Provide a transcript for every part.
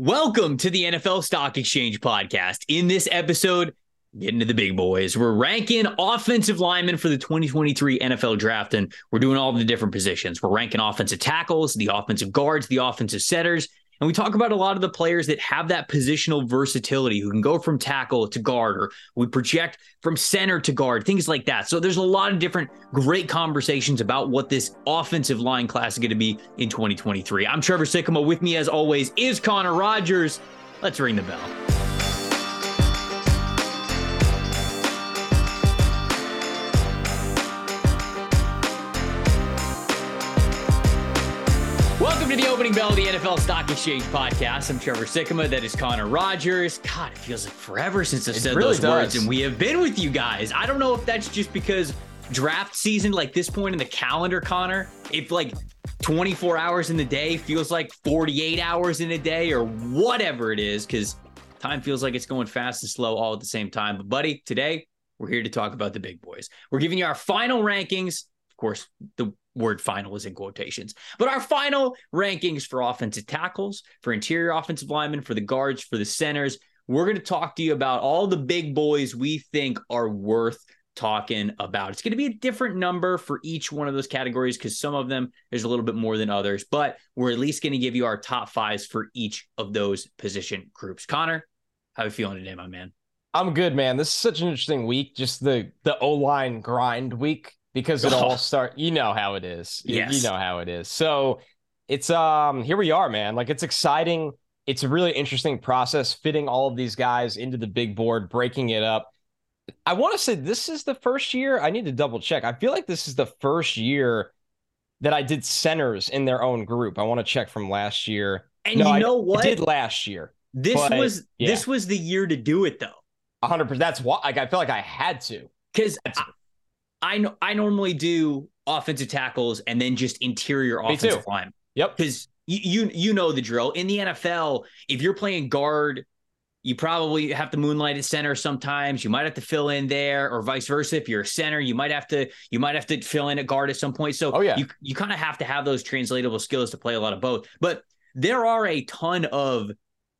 Welcome to the NFL Stock Exchange podcast. In this episode, getting to the big boys. We're ranking offensive linemen for the 2023 NFL draft, and we're doing all the different positions. We're ranking offensive tackles, the offensive guards, the offensive centers, and we talk about a lot of the players that have that positional versatility who can go from tackle to guard, or we project from center to guard, things like that. So there's a lot of different great conversations about what this offensive line class is going to be in 2023. I'm Trevor Sikkema. With me, as always, is Connor Rogers. Let's ring the bell. The opening bell of the NFL Stock Exchange podcast. I'm Trevor Sikkema. That is Connor Rogers. God, it feels like forever since I've said really those does. words, and we have been with you guys. I don't know if that's just because draft season, like this point in the calendar, Connor, if like 24 hours in the day feels like 48 hours in a day or whatever it is, because time feels like it's going fast and slow all at the same time. But, buddy, today we're here to talk about the big boys. We're giving you our final rankings. Of course, the word final is in quotations. But our final rankings for offensive tackles, for interior offensive linemen, for the guards, for the centers, we're going to talk to you about all the big boys we think are worth talking about. It's going to be a different number for each one of those categories because some of them there's a little bit more than others, but we're at least going to give you our top fives for each of those position groups. Connor, how are you feeling today, my man? I'm good, man. This is such an interesting week. Just the the O line grind week because it all start you know how it is. Yes. you know how it is. So it's um here we are man. Like it's exciting. It's a really interesting process fitting all of these guys into the big board breaking it up. I want to say this is the first year i need to double check. I feel like this is the first year that i did centers in their own group. I want to check from last year. And no, you know I, what? I did last year this but, was yeah. this was the year to do it though. 100% that's why like i feel like i had to. Because I I normally do offensive tackles and then just interior offensive line. Yep. Because you, you you know the drill. In the NFL, if you're playing guard, you probably have to moonlight at center sometimes. You might have to fill in there, or vice versa. If you're a center, you might have to you might have to fill in at guard at some point. So oh, yeah. you you kind of have to have those translatable skills to play a lot of both. But there are a ton of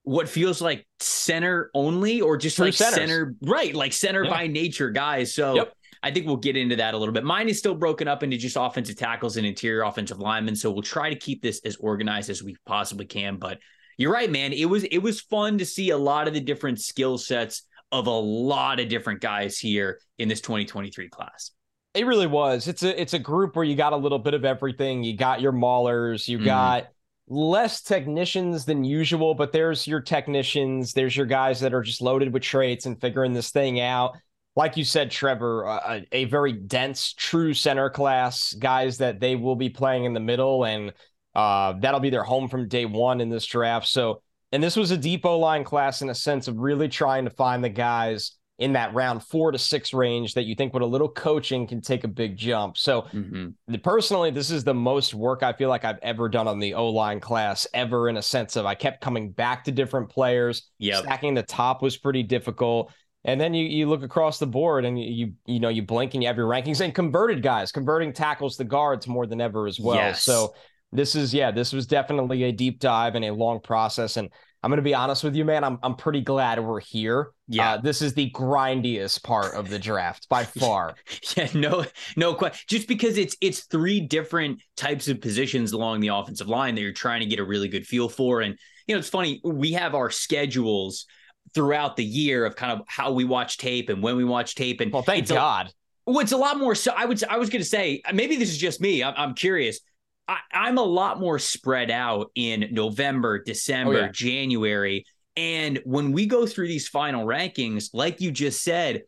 what feels like center only or just True like centers. center right like center yeah. by nature guys so yep. I think we'll get into that a little bit. Mine is still broken up into just offensive tackles and interior offensive linemen. So we'll try to keep this as organized as we possibly can. But you're right, man. It was it was fun to see a lot of the different skill sets of a lot of different guys here in this 2023 class. It really was. It's a it's a group where you got a little bit of everything. You got your maulers, you mm got less technicians than usual, but there's your technicians, there's your guys that are just loaded with traits and figuring this thing out like you said, Trevor, uh, a very dense, true center class guys that they will be playing in the middle, and uh, that'll be their home from day one in this draft. So, and this was a deep O line class in a sense of really trying to find the guys in that round four to six range that you think with a little coaching can take a big jump. So, mm-hmm. personally, this is the most work I feel like I've ever done on the O line class ever in a sense of I kept coming back to different players. Yeah, stacking the top was pretty difficult. And then you you look across the board and you you know you blink and you have your rankings and converted guys, converting tackles to guards more than ever as well. Yes. So this is yeah, this was definitely a deep dive and a long process. And I'm gonna be honest with you, man. I'm I'm pretty glad we're here. Yeah, uh, this is the grindiest part of the draft by far. yeah, no, no question. Just because it's it's three different types of positions along the offensive line that you're trying to get a really good feel for. And you know, it's funny. We have our schedules throughout the year of kind of how we watch tape and when we watch tape. And well, thank it's God. A, well, it's a lot more. So I would, I was going to say, maybe this is just me. I'm, I'm curious. I, am a lot more spread out in November, December, oh, yeah. January. And when we go through these final rankings, like you just said,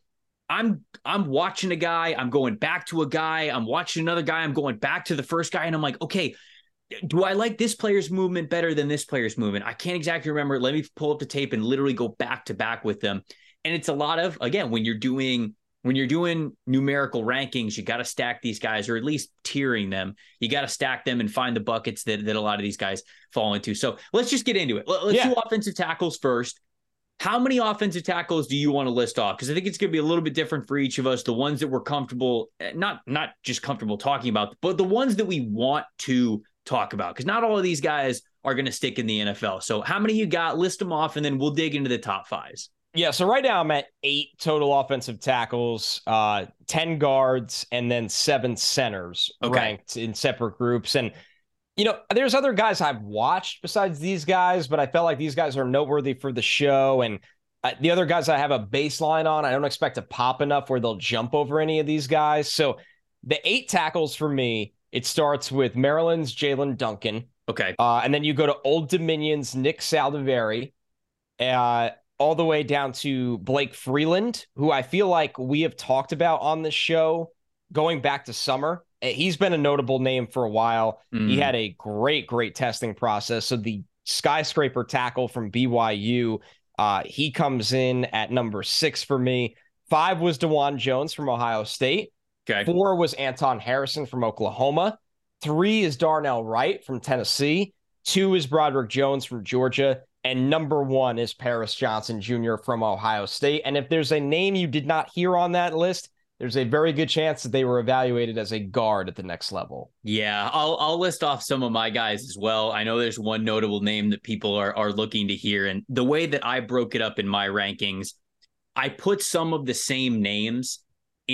I'm I'm watching a guy, I'm going back to a guy, I'm watching another guy, I'm going back to the first guy, and I'm like, okay, do I like this player's movement better than this player's movement? I can't exactly remember. Let me pull up the tape and literally go back to back with them. And it's a lot of again when you're doing when you're doing numerical rankings, you got to stack these guys or at least tiering them. You got to stack them and find the buckets that that a lot of these guys fall into. So let's just get into it. Let's yeah. do offensive tackles first. How many offensive tackles do you want to list off? Because I think it's going to be a little bit different for each of us. The ones that we're comfortable, eh, not not just comfortable talking about, but the ones that we want to talk about because not all of these guys are going to stick in the NFL. So, how many you got? List them off, and then we'll dig into the top fives. Yeah, so right now I'm at eight total offensive tackles, uh, 10 guards, and then seven centers okay. ranked in separate groups. And, you know, there's other guys I've watched besides these guys, but I felt like these guys are noteworthy for the show. And uh, the other guys I have a baseline on, I don't expect to pop enough where they'll jump over any of these guys. So the eight tackles for me, it starts with Maryland's Jaelyn Duncan. Okay. Uh, and then you go to Old Dominion's Nick Saldiveri. Uh, all the way down to Blake Freeland, who I feel like we have talked about on the show going back to summer. Eh, he's been a notable name for a while. Mm. He had a great, great testing process. So the skyscraper tackle from BYU, uh, he comes in at number six for me. Five was Dawand Jones from Ohio State. Okay. Four was Anton Harrison from Oklahoma. Three is Darnell Wright from Tennessee. Two is Broderick Jones from Georgia. And number one is Paris Johnson Jr. from Ohio State. And if there's a name you did not hear on that list, there's a very good chance that they were evaluated as a guard at the next level. Yeah, I'll I'll list off some of my guys as well. I know there's one notable name that people are are looking to hear, and the way that I broke it up in my rankings, I put some of the same names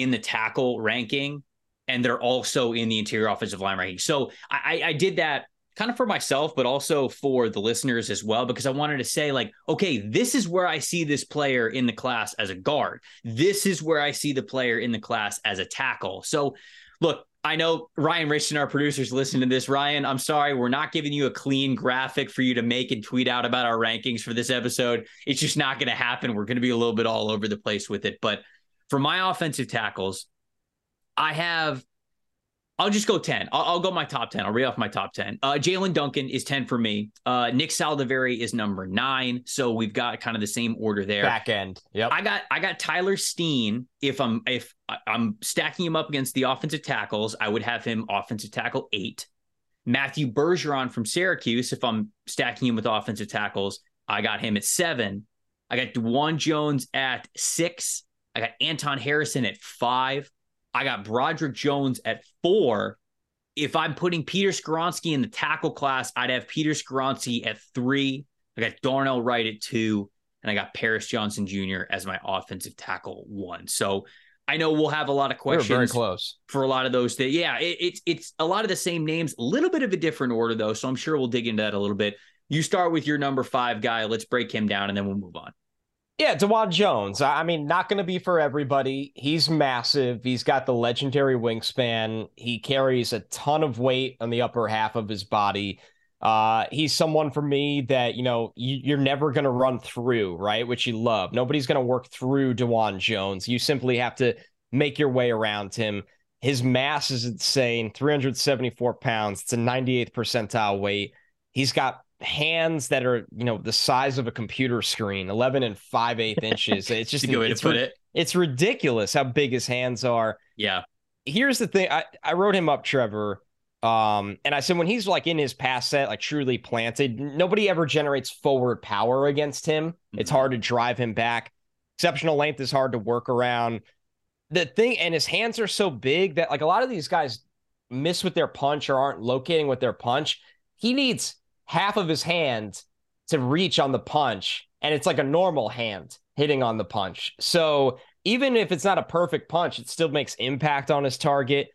in the tackle ranking, and they're also in the interior offensive line ranking. So I I did that kind of for myself, but also for the listeners as well, because I wanted to say, like, okay, this is where I see this player in the class as a guard. This is where I see the player in the class as a tackle. So, look, I know Ryan Richardson, our producers, listen to this. Ryan, I'm sorry, we're not giving you a clean graphic for you to make and tweet out about our rankings for this episode. It's just not going to happen. We're going to be a little bit all over the place with it. But for my offensive tackles, I have I'll just go 10. I'll, I'll, go my top 10. I'll read off my top 10. Uh, Jaelyn Duncan is 10 for me. Uh, Nick Saldiveri is number nine. So we've got kind of the same order there. Back end. Yep. I got I got Tyler Steen. If I'm if I'm stacking him up against the offensive tackles, I would have him offensive tackle eight. Matthew Bergeron from Syracuse. If I'm stacking him with offensive tackles, I got him at seven. I got Dawand Jones at six. I got Anton Harrison at five. I got Broderick Jones at four. If I'm putting Peter Skoronski in the tackle class, I'd have Peter Skoronski at three. I got Darnell Wright at two, and I got Paris Johnson Jr. as my offensive tackle one. So I know we'll have a lot of questions. We very close for a lot of those. That yeah, it, it's it's a lot of the same names, a little bit of a different order though. So I'm sure we'll dig into that a little bit. You start with your number five guy. Let's break him down, and then we'll move on. Yeah, Dawand Jones. I mean, not going to be for everybody. He's massive. He's got the legendary wingspan. He carries a ton of weight on the upper half of his body. Uh, he's someone for me that, you know, you, are never going to run through, right? Which you love. Nobody's going to work through Dawand Jones. You simply have to make your way around him. His mass is insane 374 pounds. It's a 98th percentile weight. He's got hands that are you know the size of a computer screen 11 and 5 8 inches. It's just good way to put it. it's ridiculous how big his hands are. Yeah. Here's the thing i i wrote him up trevor um and i said when he's like in his pass set like truly planted nobody ever generates forward power against him. Mm-hmm. it's hard to drive him back. Exceptional length is hard to work around. The thing and his hands are so big that like a lot of these guys miss with their punch or aren't locating with their punch. He needs half of his hand to reach on the punch, and it's like a normal hand hitting on the punch. So even if it's not a perfect punch, it still makes impact on his target.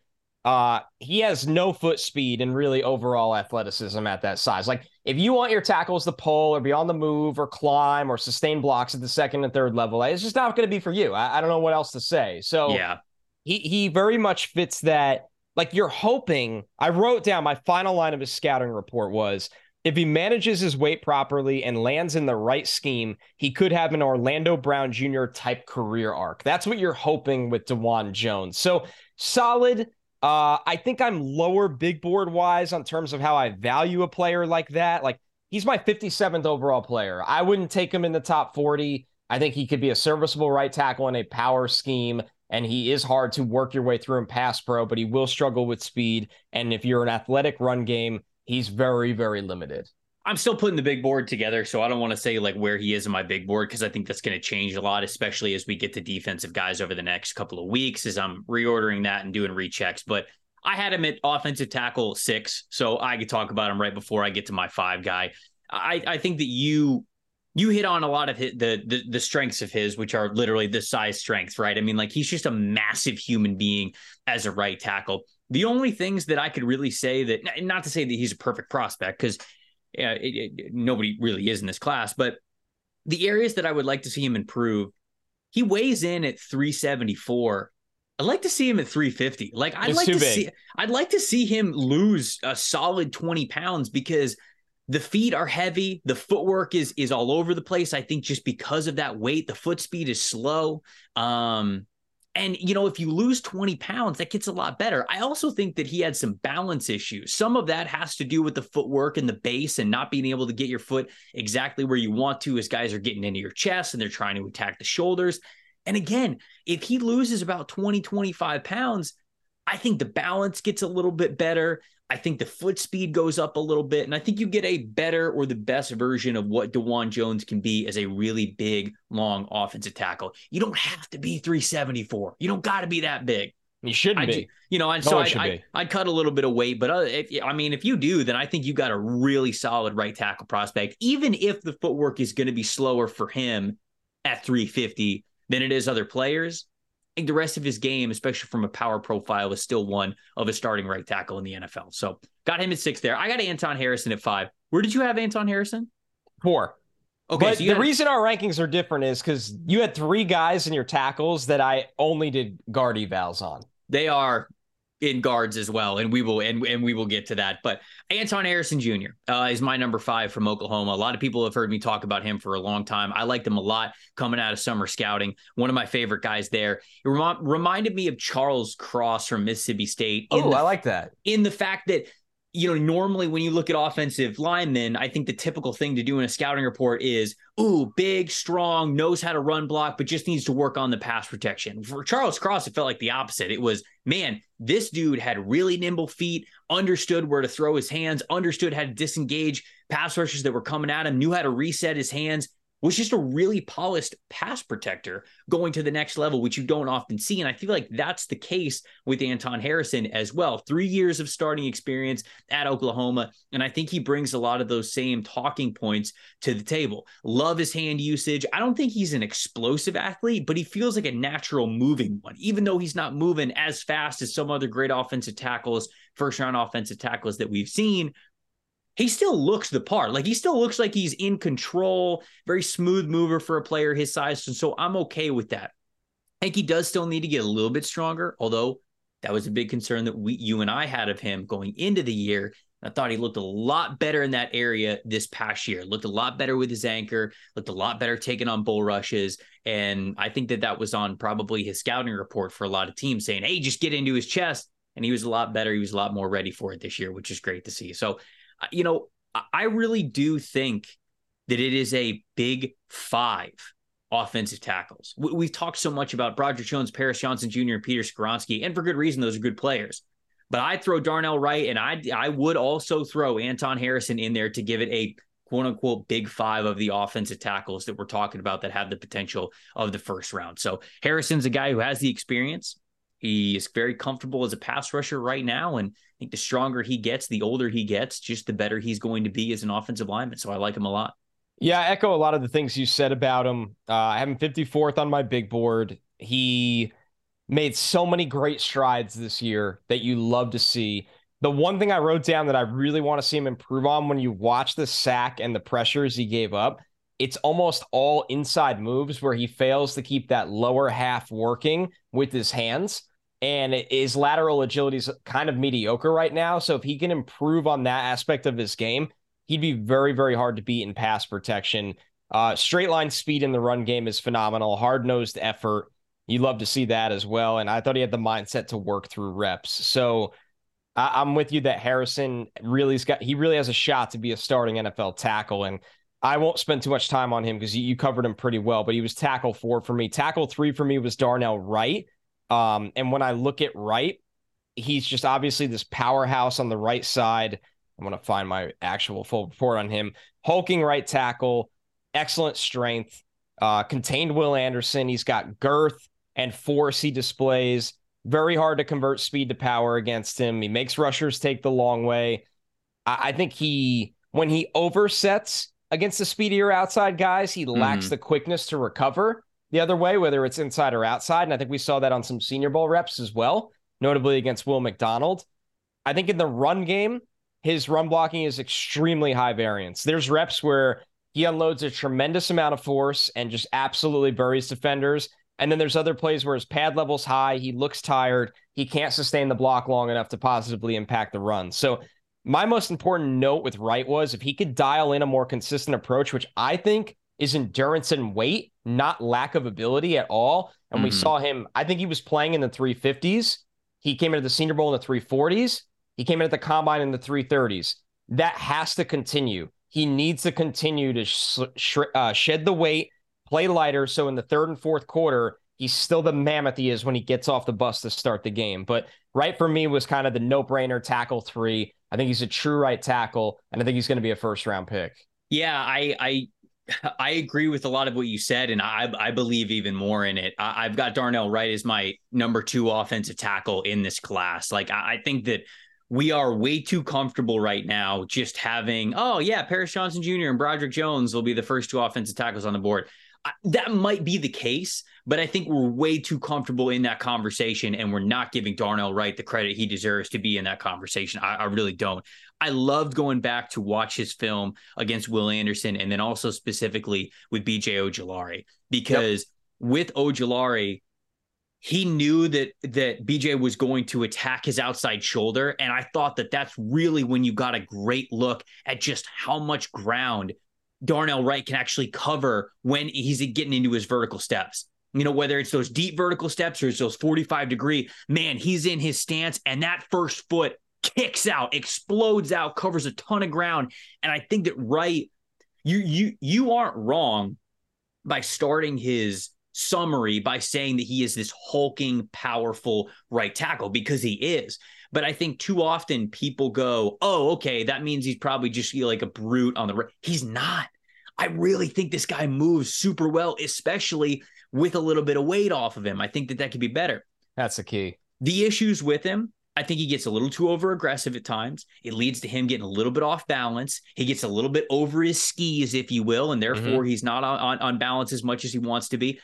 Uh, he has no foot speed and really overall athleticism at that size. Like if you want your tackles to pull or be on the move or climb or sustain blocks at the second and third level, it's just not going to be for you. I, I don't know what else to say. So yeah, he he very much fits that. Like you're hoping. I wrote down my final line of his scouting report was if he manages his weight properly and lands in the right scheme, he could have an Orlando Brown Jr. type career arc. That's what you're hoping with Dawand Jones. So solid. Uh, I think I'm lower big board wise on terms of how I value a player like that. Like he's my 57th overall player. I wouldn't take him in the top 40. I think he could be a serviceable right tackle in a power scheme. And he is hard to work your way through in pass pro, but he will struggle with speed. And if you're an athletic run game, he's very, very limited. I'm still putting the big board together, so I don't want to say like where he is in my big board because I think that's going to change a lot, especially as we get to defensive guys over the next couple of weeks as I'm reordering that and doing rechecks. But I had him at offensive tackle six, so I could talk about him right before I get to my five guy. I, I think that you you hit on a lot of his, the, the the strengths of his, which are literally the size strengths, right? I mean, like he's just a massive human being as a right tackle. The only things that I could really say that, not to say that he's a perfect prospect, because uh, nobody really is in this class, but the areas that I would like to see him improve, he weighs in at 374. I'd like to see him at 350. Like I'd it's like to big. see I'd like to see him lose a solid 20 pounds because the feet are heavy the footwork is is all over the place i think just because of that weight the foot speed is slow um and you know if you lose 20 pounds that gets a lot better. I also think that he had some balance issues. Some of that has to do with the footwork and the base and not being able to get your foot exactly where you want to as guys are getting into your chest and they're trying to attack the shoulders. And again if he loses about 20 25 pounds I think the balance gets a little bit better. I think the foot speed goes up a little bit. And I think you get a better or the best version of what Dawand Jones can be as a really big, long offensive tackle. You don't have to be 374. You don't got to be that big. You shouldn't I, be. You know, and no so I'd, I'd, I'd, cut a little bit of weight. But uh, if, I mean, if you do, then I think you got a really solid right tackle prospect, even if the footwork is going to be slower for him at 350 than it is other players the rest of his game, especially from a power profile, is still one of a starting right tackle in the NFL. So got him at six there. I got Anton Harrison at five. Where did you have Anton Harrison? Four. Okay, but so the reason our rankings are different is because you had three guys in your tackles that I only did guard evals on. They are in guards as well, and we will and, and we will get to that. But Anton Harrison Jr. Uh, is my number five from Oklahoma. A lot of people have heard me talk about him for a long time. I liked him a lot coming out of summer scouting. One of my favorite guys there. It rem- reminded me of Charles Cross from Mississippi State. Oh, I like that. In the fact that you know, normally when you look at offensive linemen, I think the typical thing to do in a scouting report is, ooh, big, strong, knows how to run block, but just needs to work on the pass protection. For Charles Cross, it felt like the opposite. It was, man, this dude had really nimble feet, understood where to throw his hands, understood how to disengage pass rushers that were coming at him, knew how to reset his hands, was just a really polished pass protector going to the next level, which you don't often see. And I feel like that's the case with Anton Harrison as well. Three years of starting experience at Oklahoma. And I think he brings a lot of those same talking points to the table. Love his hand usage. I don't think he's an explosive athlete, but he feels like a natural moving one, even though he's not moving as fast as some other great offensive tackles, first round offensive tackles that we've seen he still looks the part. Like he still looks like he's in control, very smooth mover for a player his size. And so I'm okay with that. I think he does still need to get a little bit stronger, although that was a big concern that we, you and I had of him going into the year. I thought he looked a lot better in that area this past year. Looked a lot better with his anchor. Looked a lot better taking on bull rushes, and I think that that was on probably his scouting report for a lot of teams saying, "Hey, just get into his chest." And he was a lot better. He was a lot more ready for it this year, which is great to see. So you know, I really do think that it is a big five offensive tackles. We've talked so much about Broderick Jones, Paris Johnson Jr., and Peter Skoronski, and for good reason. Those are good players. But I'd throw Darnell Wright, and I I would also throw Anton Harrison in there to give it a quote unquote big five of the offensive tackles that we're talking about that have the potential of the first round. So Harrison's a guy who has the experience. He is very comfortable as a pass rusher right now. And I think the stronger he gets, the older he gets, just the better he's going to be as an offensive lineman. So I like him a lot. Yeah, I echo a lot of the things you said about him. Uh, I have him 54th on my big board. He made so many great strides this year that you love to see. The one thing I wrote down that I really want to see him improve on when you watch the sack and the pressures he gave up, it's almost all inside moves where he fails to keep that lower half working with his hands and his lateral agility is kind of mediocre right now. So if he can improve on that aspect of his game, he'd be very, very hard to beat in pass protection. Uh, straight line speed in the run game is phenomenal. Hard nosed effort. You love to see that as well. And I thought he had the mindset to work through reps. So I- I'm with you that Harrison really's got he really has a shot to be a starting NFL tackle. And I won't spend too much time on him because you, you covered him pretty well. But he was tackle four for me. Tackle three for me was Darnell Wright. Um, and when I look at Wright, he's just obviously this powerhouse on the right side. I'm going to find my actual full report on him. Hulking right tackle, excellent strength, uh, contained Will Anderson. He's got girth and force he displays. Very hard to convert speed to power against him. He makes rushers take the long way. I, I think he, when he oversets against the speedier outside guys, he lacks mm. the quickness to recover the other way, whether it's inside or outside. And I think we saw that on some Senior Bowl reps as well, notably against Will McDonald. I think in the run game, his run blocking is extremely high variance. There's reps where he unloads a tremendous amount of force and just absolutely buries defenders. And then there's other plays where his pad level's high, he looks tired, he can't sustain the block long enough to positively impact the run. So my most important note with Wright was if he could dial in a more consistent approach, which I think is endurance and weight, not lack of ability at all. And mm-hmm. we saw him, I think he was playing in the 350s. He came into the Senior Bowl in the 340s. He came in at the combine in the 330s. That has to continue. He needs to continue to sh- sh- uh, shed the weight, play lighter. So in the third and fourth quarter, he's still the mammoth he is when he gets off the bus to start the game. But Wright for me was kind of the no brainer tackle three. I think he's a true right tackle, and I think he's going to be a first round pick. Yeah, I, I I agree with a lot of what you said, and I I believe even more in it. I, have got Darnell Wright as my number two offensive tackle in this class. Like I, I think that we are way too comfortable right now just having, oh, yeah, Paris Johnson Jr. and Broderick Jones will be the first two offensive tackles on the board. that might be the case, but I think we're way too comfortable in that conversation and we're not giving Darnell Wright the credit he deserves to be in that conversation. I, I really don't. I loved going back to watch his film against Will Anderson and then also specifically with BJ Ojulari because yep. with Ojulari, he knew that that BJ was going to attack his outside shoulder and I thought that that's really when you got a great look at just how much ground Darnell Wright can actually cover when he's getting into his vertical steps. You know, whether it's those deep vertical steps or it's those 45 degree, man, he's in his stance and that first foot kicks out, explodes out, covers a ton of ground. And I think that Wright, you you you aren't wrong by starting his summary by saying that he is this hulking, powerful right tackle because he is. But I think too often people go, oh, okay, that means he's probably just you know, like a brute on the right. He's not. I really think this guy moves super well, especially with a little bit of weight off of him. I think that that could be better. That's the key. The issues with him, I think he gets a little too over aggressive at times. It leads to him getting a little bit off balance. He gets a little bit over his skis, if you will, and therefore mm-hmm. he's not on, on, on balance as much as he wants to be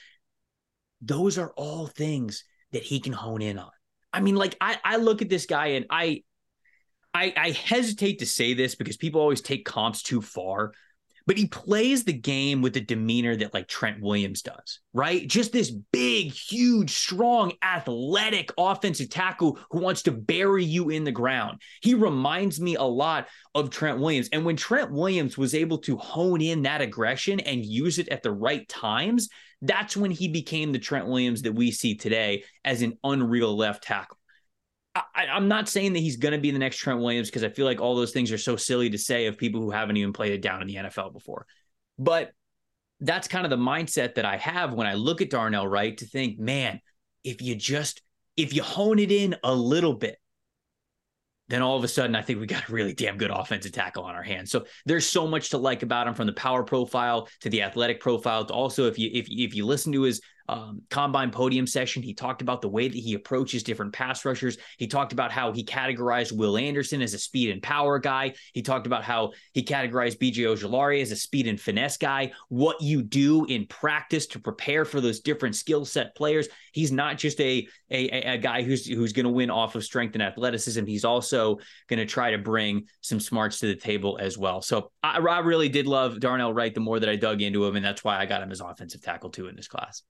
those are all things that he can hone in on. I mean, like I, I look at this guy and I, I, I hesitate to say this because people always take comps too far, but he plays the game with the demeanor that like Trent Williams does, right? Just this big, huge, strong, athletic offensive tackle who wants to bury you in the ground. He reminds me a lot of Trent Williams. And when Trent Williams was able to hone in that aggression and use it at the right times, that's when he became the Trent Williams that we see today as an unreal left tackle. I, am not saying that he's going to be the next Trent Williams because I feel like all those things are so silly to say of people who haven't even played it down in the NFL before. But that's kind of the mindset that I have when I look at Darnell Wright to think, man, if you just if you hone it in a little bit, then all of a sudden I think we got a really damn good offensive tackle on our hands. So there's so much to like about him from the power profile to the athletic profile to also if you if if you listen to his um, combine podium session. He talked about the way that he approaches different pass rushers. He talked about how he categorized Will Anderson as a speed and power guy. He talked about how he categorized BJ Ojulari as a speed and finesse guy. What you do in practice to prepare for those different skill set players. He's not just a a, a guy who's who's going to win off of strength and athleticism. He's also going to try to bring some smarts to the table as well. So I, I really did love Darnell Wright the more that I dug into him, and that's why I got him as offensive tackle two in this class.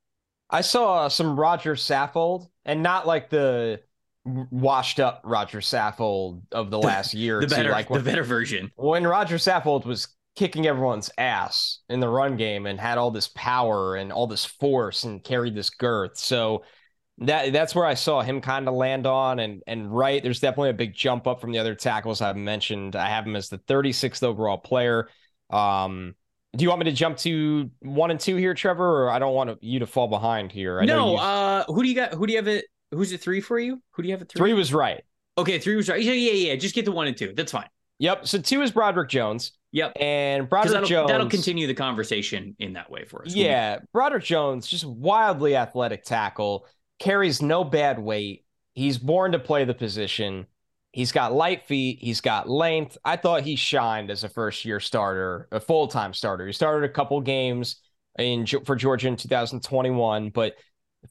I saw some Roger Saffold, and not like the washed up Roger Saffold of the last year. the better, like when, the better version. When Roger Saffold was kicking everyone's ass in the run game and had all this power and all this force and carried this girth. So that that's where I saw him kind of land on and and right. There's definitely a big jump up from the other tackles I've mentioned. I have him as the 36th overall player. Um, do you want me to jump to one and two here, Trevor, or I don't want you to fall behind here? I no. Uh, who do you got? Who do you have it? Who's it three for you? Who do you have it three? Three was Wright. Okay, three was Wright. Yeah, yeah, yeah. Just get the one and two. That's fine. Yep. So two is Broderick Jones. Yep. And Broderick that'll, Jones. That'll continue the conversation in that way for us. Yeah. Broderick Jones, just wildly athletic tackle, carries no bad weight. He's born to play the position. He's got light feet. He's got length. I thought he shined as a first year starter, a full time starter. He started a couple games in for Georgia in 2021, but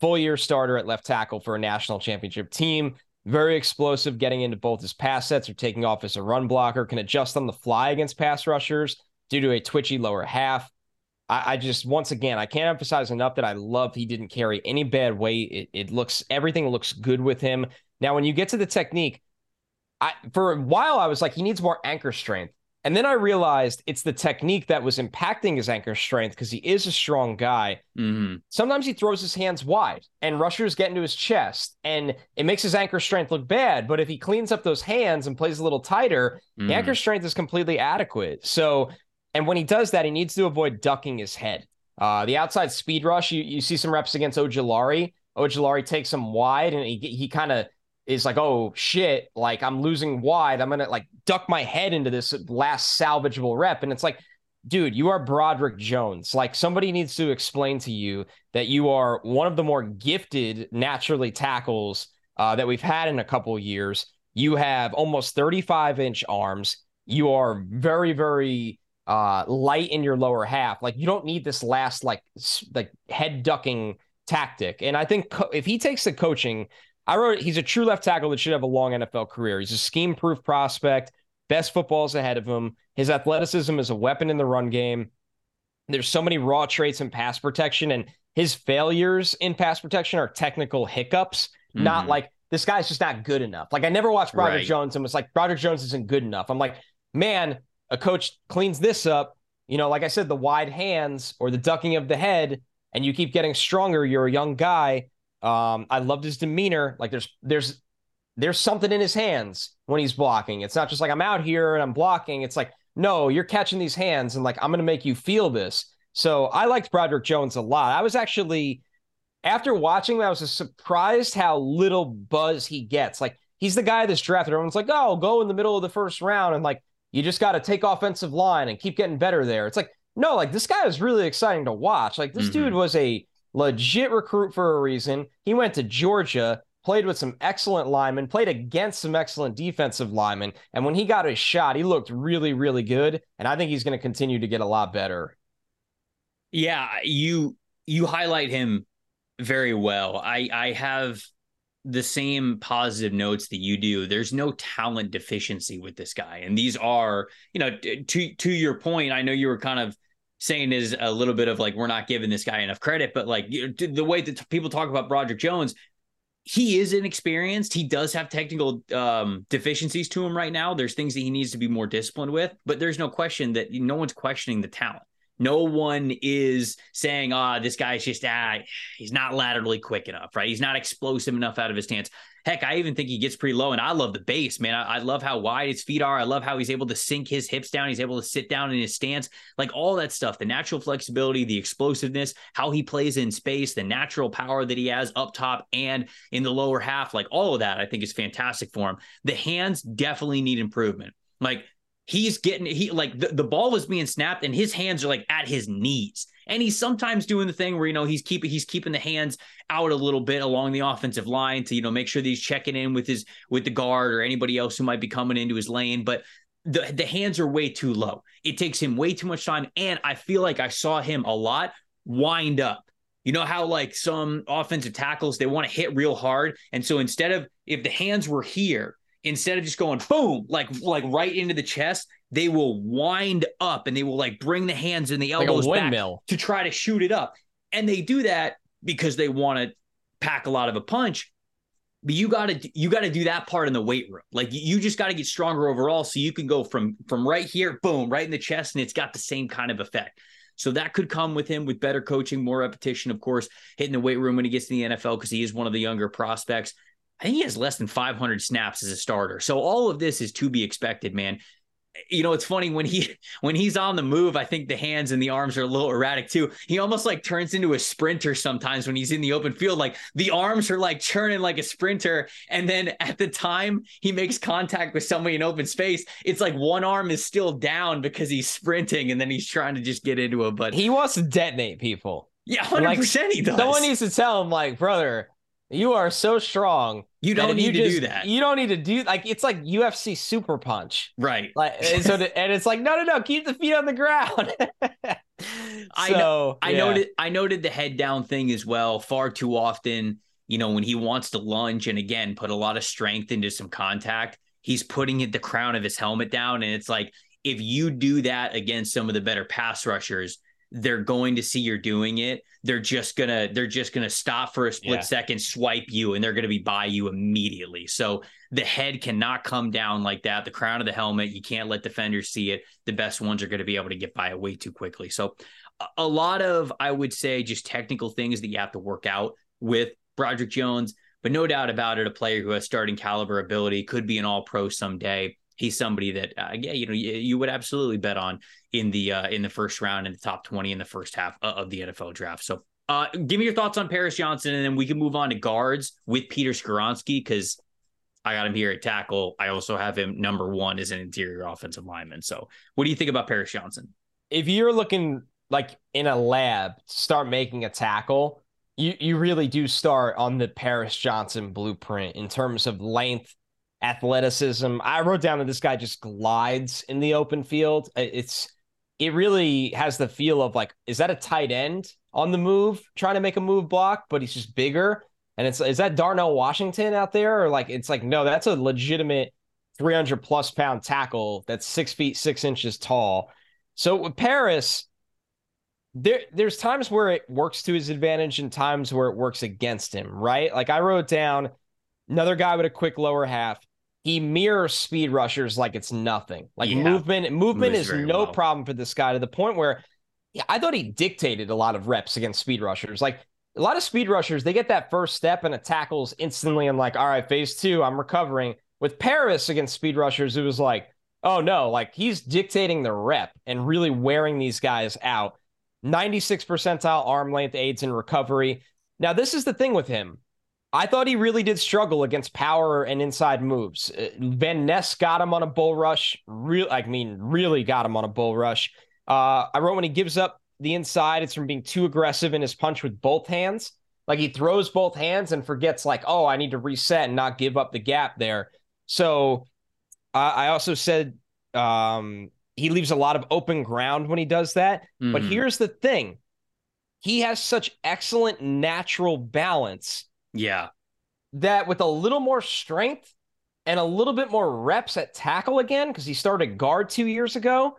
full year starter at left tackle for a national championship team. Very explosive, getting into both his pass sets or taking off as a run blocker. Can adjust on the fly against pass rushers due to a twitchy lower half. I, I just once again I can't emphasize enough that I love he didn't carry any bad weight. It, it looks everything looks good with him. Now, when you get to the technique, I for a while I was like, he needs more anchor strength. And then I realized it's the technique that was impacting his anchor strength because he is a strong guy. Mm-hmm. Sometimes he throws his hands wide and rushers get into his chest and it makes his anchor strength look bad. But if he cleans up those hands and plays a little tighter, mm-hmm. the anchor strength is completely adequate. So, and when he does that, he needs to avoid ducking his head. Uh, the outside speed rush, you, you see some reps against Ojulari. Ojulari takes him wide and he, he kind of is like, oh shit, like I'm losing wide. I'm gonna like duck my head into this last salvageable rep. And it's like, dude, you are Broderick Jones. Like somebody needs to explain to you that you are one of the more gifted naturally tackles uh, that we've had in a couple years. You have almost 35 inch arms. You are very, very uh, light in your lower half. Like you don't need this last like like head ducking tactic. And I think co- if he takes the coaching I wrote he's a true left tackle that should have a long NFL career. He's a scheme proof prospect. Best footballs ahead of him. His athleticism is a weapon in the run game. There's so many raw traits in pass protection, and his failures in pass protection are technical hiccups, mm-hmm. not like this guy's just not good enough. Like I never watched Broderick right. Jones and was like, Broderick Jones isn't good enough. I'm like, man, a coach cleans this up. You know, like I said, the wide hands or the ducking of the head, and you keep getting stronger. You're a young guy um, I loved his demeanor. Like there's there's there's something in his hands when he's blocking. It's not just like I'm out here and I'm blocking. It's like no, you're catching these hands and like I'm gonna make you feel this. So I liked Broderick Jones a lot. I was actually after watching I was surprised how little buzz he gets. Like he's the guy that's drafted. Everyone's like, oh, go in the middle of the first round and like you just got to take offensive line and keep getting better there. It's like no, like this guy is really exciting to watch. Like this mm-hmm. dude was a legit recruit for a reason. He went to Georgia, played with some excellent linemen, played against some excellent defensive linemen. And when he got his shot, he looked really, really good. And I think he's going to continue to get a lot better. Yeah, you you highlight him very well. I I have the same positive notes that you do. There's no talent deficiency with this guy. And these are, you know, to to your point, I know you were kind of saying is a little bit of like we're not giving this guy enough credit, but like the way that people talk about Broderick Jones, he is inexperienced. He does have technical um, deficiencies to him right now. There's things that he needs to be more disciplined with, but there's no question that no one's questioning the talent. No one is saying, ah, this guy's just, ah, he's not laterally quick enough, right? He's not explosive enough out of his stance. Heck, I even think he gets pretty low, and I love the base, man. I, I, love how wide his feet are. I love how he's able to sink his hips down. He's able to sit down in his stance, like all that stuff. The natural flexibility, the explosiveness, how he plays in space, the natural power that he has up top and in the lower half, like all of that, I think is fantastic for him. The hands definitely need improvement. Like he's getting he like the, the ball was being snapped and his hands are like at his knees. And he's sometimes doing the thing where you know he's keeping he's keeping the hands out a little bit along the offensive line to you know make sure that he's checking in with his with the guard or anybody else who might be coming into his lane. But the the hands are way too low. It takes him way too much time. And i feel like i saw him a lot wind up. You know how like some offensive tackles they want to hit real hard. And so instead of if the hands were here instead of just going boom, like like right into the chest, they will wind up and they will like bring the hands and the elbows like back to try to shoot it up. And they do that because they want to pack a lot of a punch. But you gotta you gotta do that part in the weight room. Like you just gotta get stronger overall so you can go from from right here, boom, right in the chest, and it's got the same kind of effect. So that could come with him with better coaching, more repetition, of course, hitting the weight room when he gets to the NFL because he is one of the younger prospects. I think he has less than 500 snaps as a starter. So all of this is to be expected, man. You know, it's funny when he when he's on the move, I think the hands and the arms are a little erratic too. He almost like turns into a sprinter sometimes when he's in the open field. Like the arms are like churning like a sprinter. And then at the time he makes contact with somebody in open space, it's like one arm is still down because he's sprinting and then he's trying to just get into it. But he wants to detonate people. Yeah, 100% like, he does. Someone needs to tell him, like, brother, You are so strong. You don't need to just, do that. You don't need to do like it's like UFC super punch. Right. Like and so and it's like no no no keep the feet on the ground. I know I yeah. noted I noted the head down thing as well. Far too often, you know, when he wants to lunge and again put a lot of strength into some contact, he's putting it the crown of his helmet down and it's like if you do that against some of the better pass rushers, they're going to see you're doing it they're just gonna they're just gonna stop for a split yeah. second swipe you and they're gonna be by you immediately. So the head cannot come down like that. The crown of the helmet you can't let defenders see it. The best ones are going to be able to get by it way too quickly. So a lot of i would say just technical things that you have to work out with broderick jones but no doubt about it a player who has starting caliber ability could be an all pro someday he's somebody that uh, yeah, you know you, you, would absolutely bet on in the uh, in the first round in the top 20 in the first half of the NFL draft. So uh, give me your thoughts on Paris Johnson and then we can move on to guards with Peter Skoronski cuz I got him here at tackle. I also have him number 1 as an interior offensive lineman. So what do you think about Paris Johnson? If you're looking like in a lab to start making a tackle, you you really do start on the Paris Johnson blueprint in terms of length athleticism. I wrote down that this guy just glides in the open field. It's it really has the feel of like, is that a tight end on the move trying to make a move block, but he's just bigger? And it's is that Darnell Washington out there? Or like it's like, no, that's a legitimate 300 plus pound tackle that's six feet six inches tall. So with Paris, there there's times where it works to his advantage and times where it works against him, right? Like I wrote down another guy with a quick lower half he mirrors speed rushers like it's nothing. Like yeah. movement, movement is no well. problem for this guy to the point where yeah, I thought he dictated a lot of reps against speed rushers. Like a lot of speed rushers, they get that first step and it tackles instantly and like, all right, phase two, I'm recovering. With Paris against speed rushers, it was like, oh no, like he's dictating the rep and really wearing these guys out. 96 percentile arm length aids in recovery. Now, this is the thing with him. I thought he really did struggle against power and inside moves. Uh, Van Ness got him on a bull rush. Real, I mean, really got him on a bull rush. Uh, I wrote when he gives up the inside, it's from being too aggressive in his punch with both hands. Like he throws both hands and forgets, like, oh, I need to reset and not give up the gap there. So uh, I also said um, he leaves a lot of open ground when he does that. Mm. But here's the thing he has such excellent natural balance yeah. That with a little more strength and a little bit more reps at tackle again, because he started guard two years ago,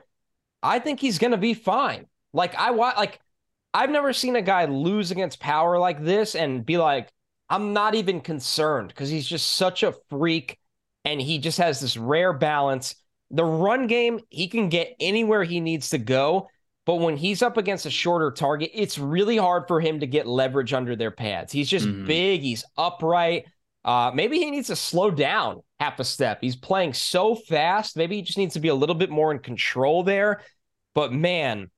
I think he's going to be fine. Like, I want, like, I've never seen a guy lose against power like this and be like, I'm not even concerned because he's just such a freak and he just has this rare balance. The run game, he can get anywhere he needs to go. But when he's up against a shorter target, it's really hard for him to get leverage under their pads. He's just mm-hmm. big, he's upright. Uh, maybe he needs to slow down half a step. He's playing so fast. Maybe he just needs to be a little bit more in control there. But man,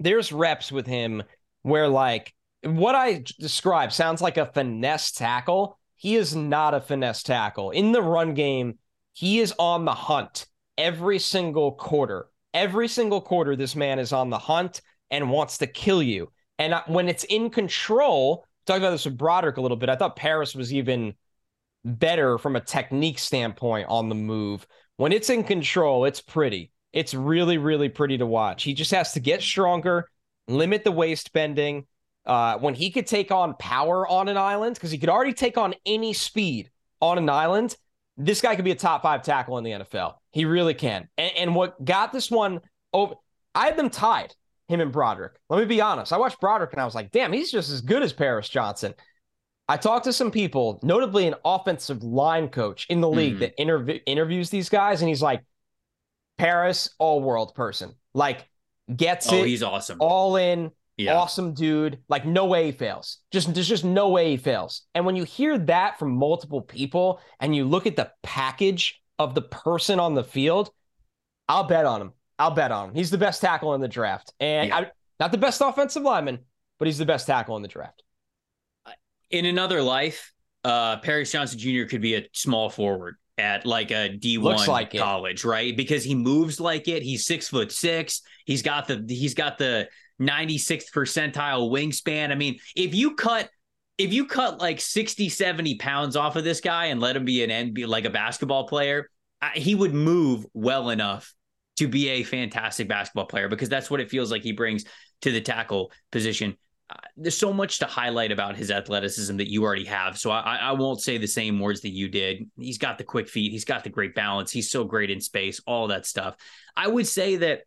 there's reps with him where, like, what I describe sounds like a finesse tackle. He is not a finesse tackle. In the run game, he is on the hunt every single quarter. Every single quarter, this man is on the hunt and wants to kill you. And when it's in control, talk about this with Broderick a little bit. I thought Paris was even better from a technique standpoint on the move. When it's in control, it's pretty. It's really, really pretty to watch. He just has to get stronger, limit the waist bending. Uh, when he could take on power on an island, because he could already take on any speed on an island, this guy could be a top five tackle in the NFL. He really can. And, and what got this one over, I had them tied, him and Broderick. Let me be honest. I watched Broderick and I was like, damn, he's just as good as Paris Johnson. I talked to some people, notably an offensive line coach in the league mm-hmm. that interv- interviews these guys, and he's like, Paris, all world person. Like, gets oh, it. he's awesome. All in, yeah. awesome dude. Like no way he fails. Just there's just no way he fails. And when you hear that from multiple people and you look at the package of the person on the field, I'll bet on him. I'll bet on him. He's the best tackle in the draft. And yeah. I, not the best offensive lineman, but he's the best tackle in the draft. In another life, uh, Paris Johnson Jr. could be a small forward at like a D1 like college, it. right? Because he moves like it. He's six foot six. He's got the he's got the 96th percentile wingspan. I mean, if you cut if you cut like 60, 70 pounds off of this guy and let him be an NBA, like a basketball player, he would move well enough to be a fantastic basketball player because that's what it feels like he brings to the tackle position. Uh, there's so much to highlight about his athleticism that you already have. So I, I won't say the same words that you did. He's got the quick feet. He's got the great balance. He's so great in space, all that stuff. I would say that,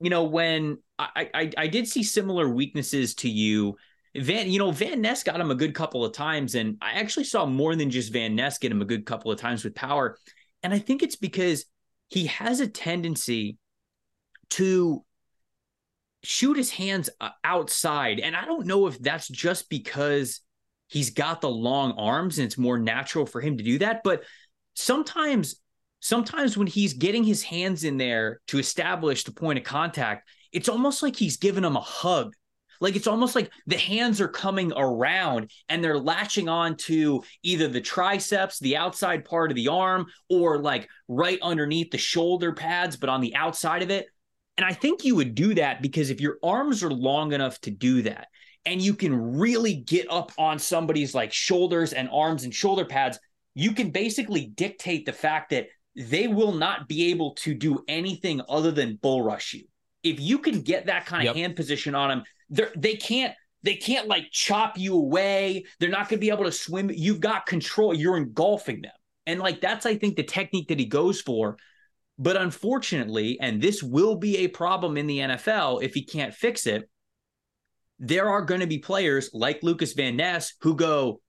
you know, when I, I, I did see similar weaknesses to you Van, you know, Van Ness got him a good couple of times, and I actually saw more than just Van Ness get him a good couple of times with power. And I think it's because he has a tendency to shoot his hands uh, outside. And I don't know if that's just because he's got the long arms and it's more natural for him to do that. But sometimes, sometimes when he's getting his hands in there to establish the point of contact, it's almost like he's giving him a hug like it's almost like the hands are coming around and they're latching on to either the triceps, the outside part of the arm, or like right underneath the shoulder pads, but on the outside of it. And I think you would do that because if your arms are long enough to do that, and you can really get up on somebody's like shoulders and arms and shoulder pads, you can basically dictate the fact that they will not be able to do anything other than bull rush you. If you can get that kind of yep. hand position on them, they can't they can't like chop you away. They're not going to be able to swim. You've got control. You're engulfing them. And like that's I think the technique that he goes for. But unfortunately, and this will be a problem in the NFL if he can't fix it, there are going to be players like Lukas Van Ness who go,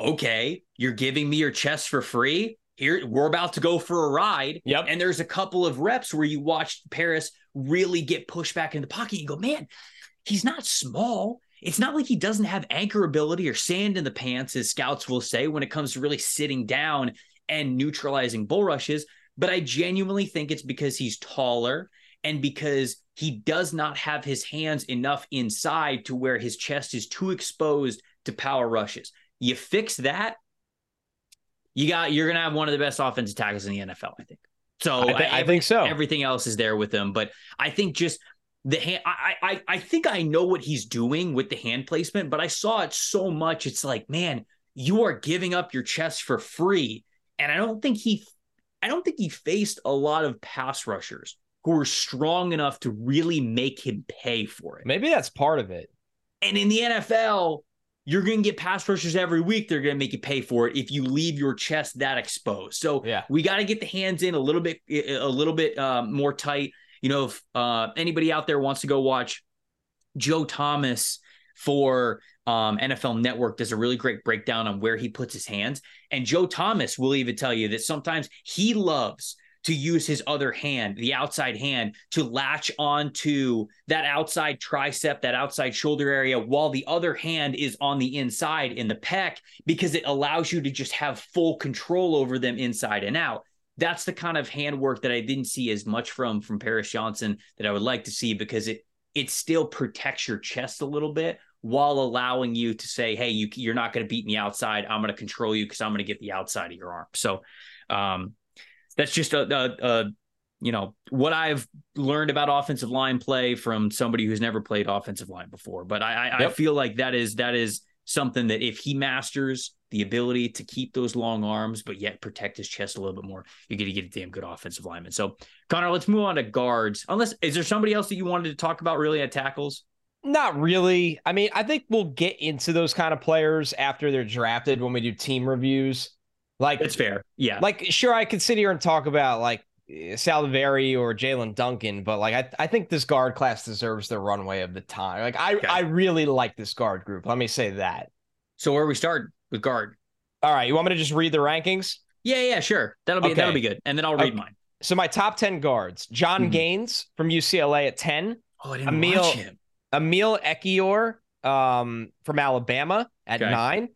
"Okay, you're giving me your chest for free. Here we're about to go for a ride." Yep. And there's a couple of reps where you watch Paris really get pushed back in the pocket. You go, "Man, he's not small. It's not like he doesn't have anchor ability or sand in the pants, as scouts will say, when it comes to really sitting down and neutralizing bull rushes. But I genuinely think it's because he's taller and because he does not have his hands enough inside to where his chest is too exposed to power rushes. You fix that, you got you're gonna have one of the best offensive tackles in the NFL, I think. So I, th- I, I think so. Everything else is there with him, but I think just the hand I, I i think i know what he's doing with the hand placement but i saw it so much it's like man you are giving up your chest for free and i don't think he i don't think he faced a lot of pass rushers who were strong enough to really make him pay for it maybe that's part of it and in the nfl you're going to get pass rushers every week. They're going to make you pay for it if you leave your chest that exposed. So yeah. we got to get the hands in a little bit, a little bit um, more tight. You know, if uh, anybody out there wants to go watch Joe Thomas for um, NFL Network does a really great breakdown on where he puts his hands. And Joe Thomas will even tell you that sometimes he loves to use his other hand, the outside hand, to latch onto that outside tricep, that outside shoulder area, while the other hand is on the inside in the pec, because it allows you to just have full control over them inside and out that's the kind of handwork that I didn't see as much from from Paris Johnson that I would like to see because it it still protects your chest a little bit while allowing you to say, "Hey, you you're not going to beat me outside. I'm going to control you because I'm going to get the outside of your arm." So, um, that's just a, a, a you know what I've learned about offensive line play from somebody who's never played offensive line before. But I I, yep. I feel like that is that is something that if he masters the ability to keep those long arms, but yet protect his chest a little bit more, you're going to get a damn good offensive lineman. So, Connor, let's move on to guards. Unless, is there somebody else that you wanted to talk about really at tackles? Not really. I mean, I think we'll get into those kind of players after they're drafted when we do team reviews. Like, it's fair. Yeah. Like, sure, I could sit here and talk about like Salivary or Jaelyn Duncan, but like I, I think this guard class deserves the runway of the time. Like I, okay. I really like this guard group. Let me say that. So where we start with guard? All right, you want me to just read the rankings? Yeah, yeah, sure. That'll be okay. that'll be good, and then I'll read okay. mine. So my top ten guards: John mm-hmm. Gaines from UCLA at ten. Oh, I didn't Emil, watch him. Emil Ekiyor um, from Alabama at nine.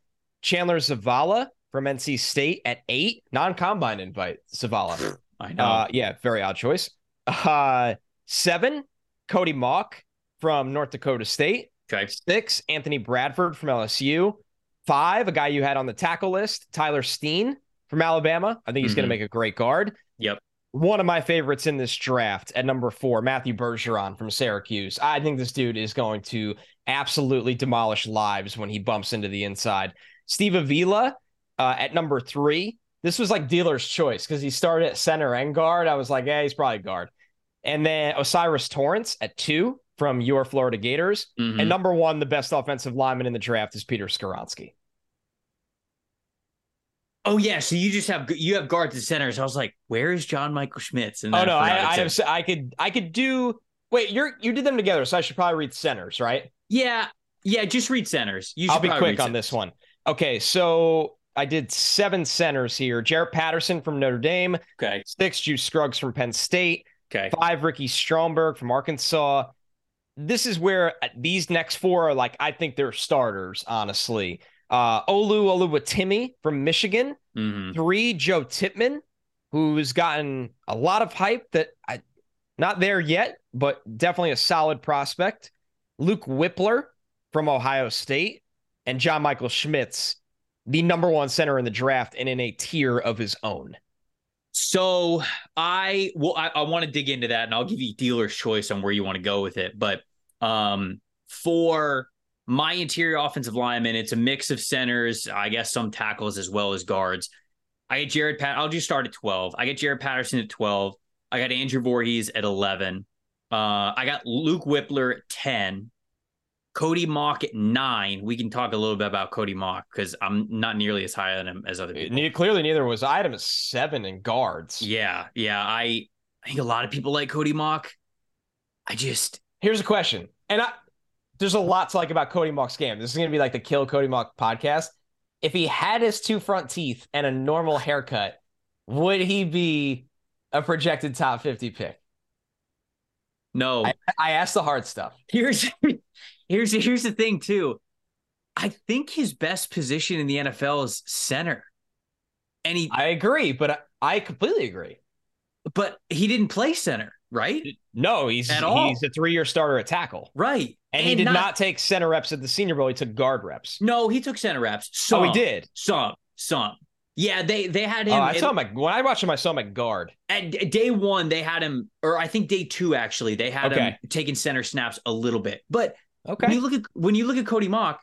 Chandler Zavala from NC State at eight. Non-combine invite Zavala. I know. Uh, yeah, very odd choice. Uh, seven, Cody Mauch from North Dakota State. Okay. Six, Anthony Bradford from LSU. Five, a guy you had on the tackle list, Tyler Steen from Alabama. I think he's mm-hmm. going to make a great guard. Yep. One of my favorites in this draft at number four, Matthew Bergeron from Syracuse. I think this dude is going to absolutely demolish lives when he bumps into the inside. Steve Avila uh, at number three. This was like dealer's choice because he started at center and guard. I was like, yeah, he's probably guard. And then O'Cyrus Torrence at two from your Florida Gators. Mm-hmm. And number one, the best offensive lineman in the draft is Peter Skoronski. Oh yeah, so you just have you have guards and centers. I was like, where is John Michael Schmitz? And oh no, I, I, I have I could I could do. Wait, you're you did them together, so I should probably read centers, right? Yeah, yeah. Just read centers. You I'll be quick on this one. Okay, so I did seven centers here. Jarrett Patterson from Notre Dame. Okay. Six Juice Scruggs from Penn State. Okay. Five Ricky Stromberg from Arkansas. This is where these next four are like I think they're starters, honestly. Uh, Olu Oluwatimi from Michigan. Mm-hmm. Three, Joe Tippmann, who's gotten a lot of hype that I not there yet, but definitely a solid prospect. Luke Wypler from Ohio State, and John Michael Schmitz, the number one center in the draft and in a tier of his own. So I well, I, I want to dig into that, and I'll give you dealer's choice on where you want to go with it. But um, for my interior offensive lineman, it's a mix of centers, I guess some tackles as well as guards. I get Jarrett Pat. I'll just start at 12. I get Jarrett Patterson at 12. I got Andrew Voorhees at 11. Uh, I got Luke Wypler at 10. Cody Mauch at nine. We can talk a little bit about Cody Mauch because I'm not nearly as high on him as other people. Clearly, neither was I. Had him at seven in guards. Yeah, yeah. I I think a lot of people like Cody Mauch. I just here's a question, and I there's a lot to like about Cody Mauch's game. This is going to be like the Kill Cody Mauch podcast. If he had his two front teeth and a normal haircut, would he be a projected top 50 pick? No. I, I asked the hard stuff. Here's here's here's the thing too. I think his best position in the NFL is center. And he I agree, but I, I completely agree. But he didn't play center, right? No, he's At all. he's a three-year starter at tackle. Right. And, and he did not, not, take center reps at the Senior Bowl. He took guard reps. No, he took center reps. Some, oh, he did. Some, some. Yeah, they they had him. Oh, I saw him at, when I watched him. I saw him at guard. At day one, they had him, or I think day two actually, they had okay. him taking center snaps a little bit. But okay, when you look at when you look at Cody Mauch,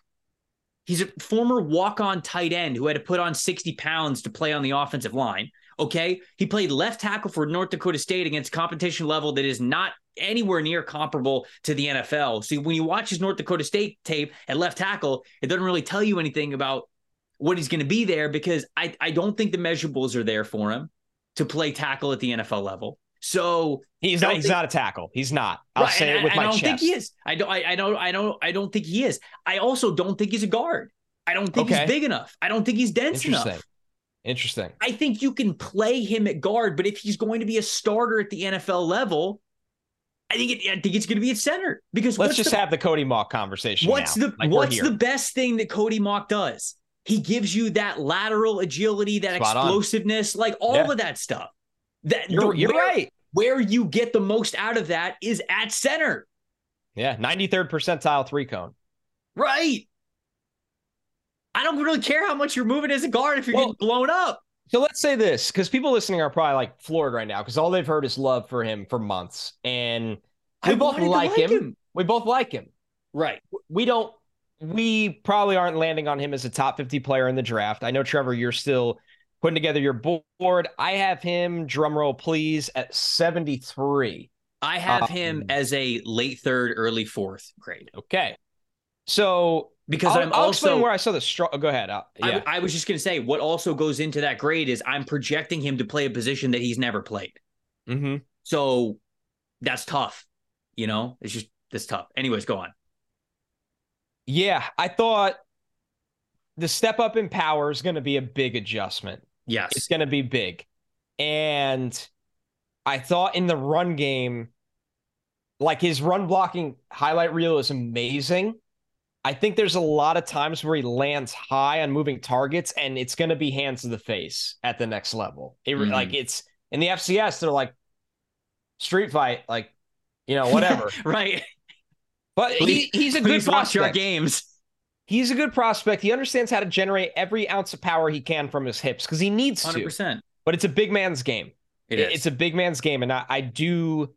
he's a former walk-on tight end who had to put on sixty pounds to play on the offensive line. Okay, he played left tackle for North Dakota State against competition level that is not anywhere near comparable to the NFL. See, when you watch his North Dakota State tape at left tackle, it doesn't really tell you anything about what he's going to be there because I, I don't think the measurables are there for him to play tackle at the NFL level. So he's not. He's think, not a tackle. He's not. I'll right, say it with I, my I don't chest. think he is. I don't. I, I, don't. I don't. I don't think he is. I also don't think he's a guard. I don't think okay. he's big enough. I don't think he's dense enough. Interesting. I think you can play him at guard, but if he's going to be a starter at the NFL level, I think it, I think it's going to be at center because let's just the, have the Cody Mauch conversation. What's now. the like what's the best thing that Cody Mauch does? He gives you that lateral agility, that Spot explosiveness, on. like all yeah. of that stuff. That you're, you're where, right. Where you get the most out of that is at center. Yeah, 93rd percentile three cone. Right. I don't really care how much you're moving as a guard if you're well, getting blown up. So let's say this, because people listening are probably like floored right now, because all they've heard is love for him for months, and we I both like, like him. him. We both like him. Right. We don't. We probably aren't landing on him as a top fifty player in the draft. I know Trevor, you're still putting together your board. I have him, drumroll please, at seventy three. I have um, him as a late third, early fourth grade. Okay. So because I'll, I'm I'll also where I saw the straw. Go ahead. Uh, yeah. I, I, was just going to say what also goes into that grade is I'm projecting him to play a position that he's never played. Mm-hmm. So that's tough. You know, it's just that's tough. Anyways, go on. Yeah, I thought the step up in power is going to be a big adjustment. Yes, it's going to be big, and I thought in the run game, like his run blocking highlight reel is amazing I think there's a lot of times where he lands high on moving targets, and it's going to be hands to the face at the next level. It mm-hmm. like it's in the FCS, they're like street fight, like you know whatever, right? But please, he, he's a good prospect. Watch our games. He's a good prospect. He understands how to generate every ounce of power he can from his hips because he needs 100%. to. But it's a big man's game. It is. It's a big man's game, and I, I do.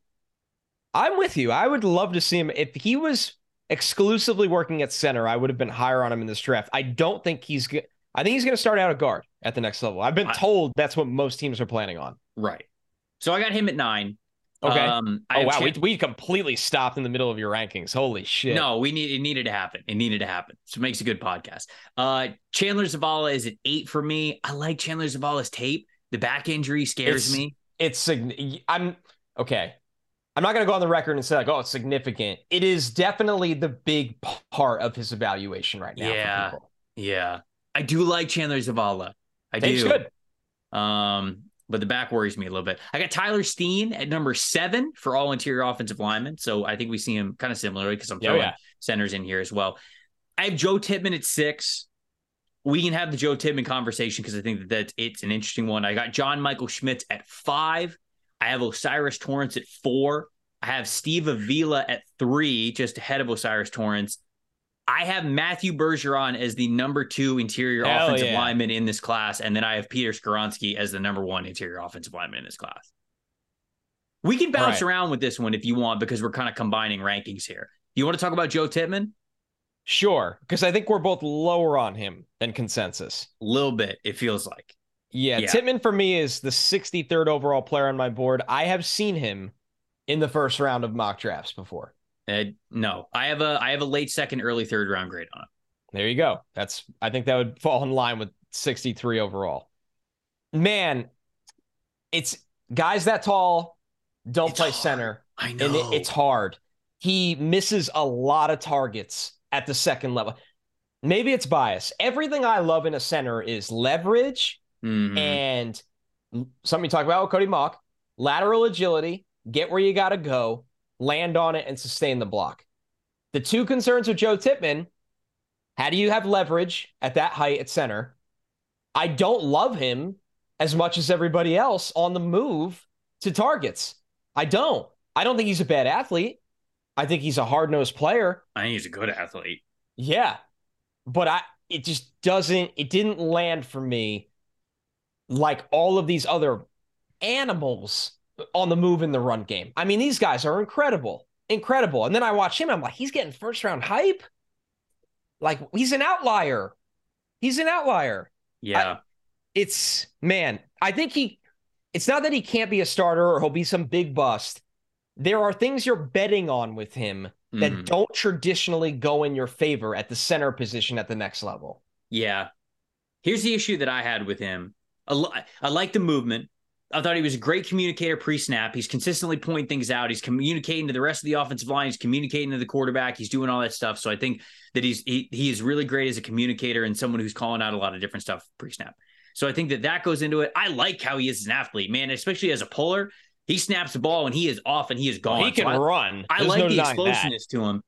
I'm with you. I would love to see him if he was exclusively working at center, I would have been higher on him in this draft. I don't think he's. I think he's going to start out at guard at the next level. I've been told that's what most teams are planning on. Right. So I got him at nine. Okay. Um, oh wow, we, we completely stopped in the middle of your rankings. Holy shit! No, we need it needed to happen. It needed to happen. So it makes a good podcast. Uh, Chandler Zavala is at eight for me. I like Chandler Zavala's tape. The back injury scares it's, me. It's I'm okay. I'm not going to go on the record and say like, oh, it's significant. It is definitely the big part of his evaluation right now. Yeah, yeah. I do like Chandler Zavala. I Tape's do. Good. Um, but the back worries me a little bit. I got Tyler Steen at number seven for all interior offensive linemen. So I think we see him kind of similarly because I'm throwing yeah. centers in here as well. I have Joe Tippmann at six. We can have the Joe Tippmann conversation because I think that that's, it's an interesting one. I got John Michael Schmitz at five. I have O'Cyrus Torrence at four. I have Steve Avila at three, just ahead of O'Cyrus Torrence. I have Matthew Bergeron as the number two interior Hell offensive yeah. lineman in this class, and then I have Peter Skoronski as the number one interior offensive lineman in this class. We can bounce right. around with this one if you want, because we're kind of combining rankings here. You want to talk about Joe Tippmann? Sure, because I think we're both lower on him than consensus. A little bit, it feels like. Yeah, yeah, Tippmann for me is the 63rd overall player on my board. I have seen him in the first round of mock drafts before. Uh, no, I have a I have a late second, early third round grade on it. There you go. That's I think that would fall in line with 63 overall. Man, it's guys that tall don't it's play hard. center. I know. And it, it's hard. He misses a lot of targets at the second level. Maybe it's bias. Everything I love in a center is leverage mm-hmm. and something you talk about with Cody Mauch, lateral agility, get where you got to go, land on it, and sustain the block. The two concerns with Joe Tippmann how do you have leverage at that height at center? I don't love him as much as everybody else on the move to targets. I don't. I don't think he's a bad athlete. I think he's a hard nosed player. I think he's a good athlete. Yeah. But I it just doesn't it didn't land for me like all of these other animals on the move in the run game. I mean, these guys are incredible, incredible. And then I watch him, I'm like, he's getting first round hype. Like he's an outlier. He's an outlier. Yeah. I, it's man, I think he it's not that he can't be a starter or he'll be some big bust. There are things you're betting on with him that mm. don't traditionally go in your favor at the center position at the next level. Yeah. Here's the issue that I had with him. I, I like the movement. I thought he was a great communicator pre-snap. He's consistently pointing things out. He's communicating to the rest of the offensive line. He's communicating to the quarterback. He's doing all that stuff. So I think that he's he, he is really great as a communicator and someone who's calling out a lot of different stuff pre-snap. So I think that that goes into it. I like how he is as an athlete, man, especially as a puller. He snaps the ball and he is off and he is gone. He can so I, run. I like no the explosiveness that. to him.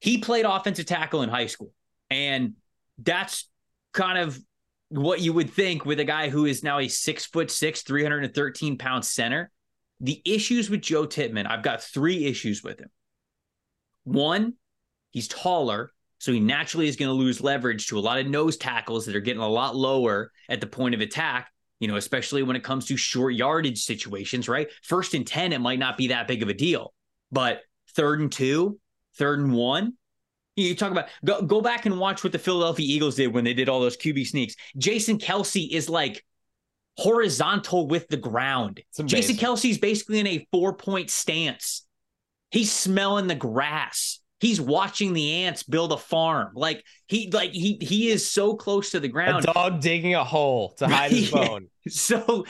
He played offensive tackle in high school, and that's kind of what you would think with a guy who is now a six foot six, 313 pound center. The issues with Joe Tippmann, I've got three issues with him. One, he's taller, so he naturally is going to lose leverage to a lot of nose tackles that are getting a lot lower at the point of attack, you know, especially when it comes to short yardage situations, right? First and 10, it might not be that big of a deal, but third and two, third and one, you talk about go, go back and watch what the Philadelphia Eagles did when they did all those QB sneaks. Jason Kelce is like horizontal with the ground. Jason Kelce's basically in a four point stance. He's smelling the grass. He's watching the ants build a farm. Like he like he he is so close to the ground. A dog digging a hole to hide his bone. So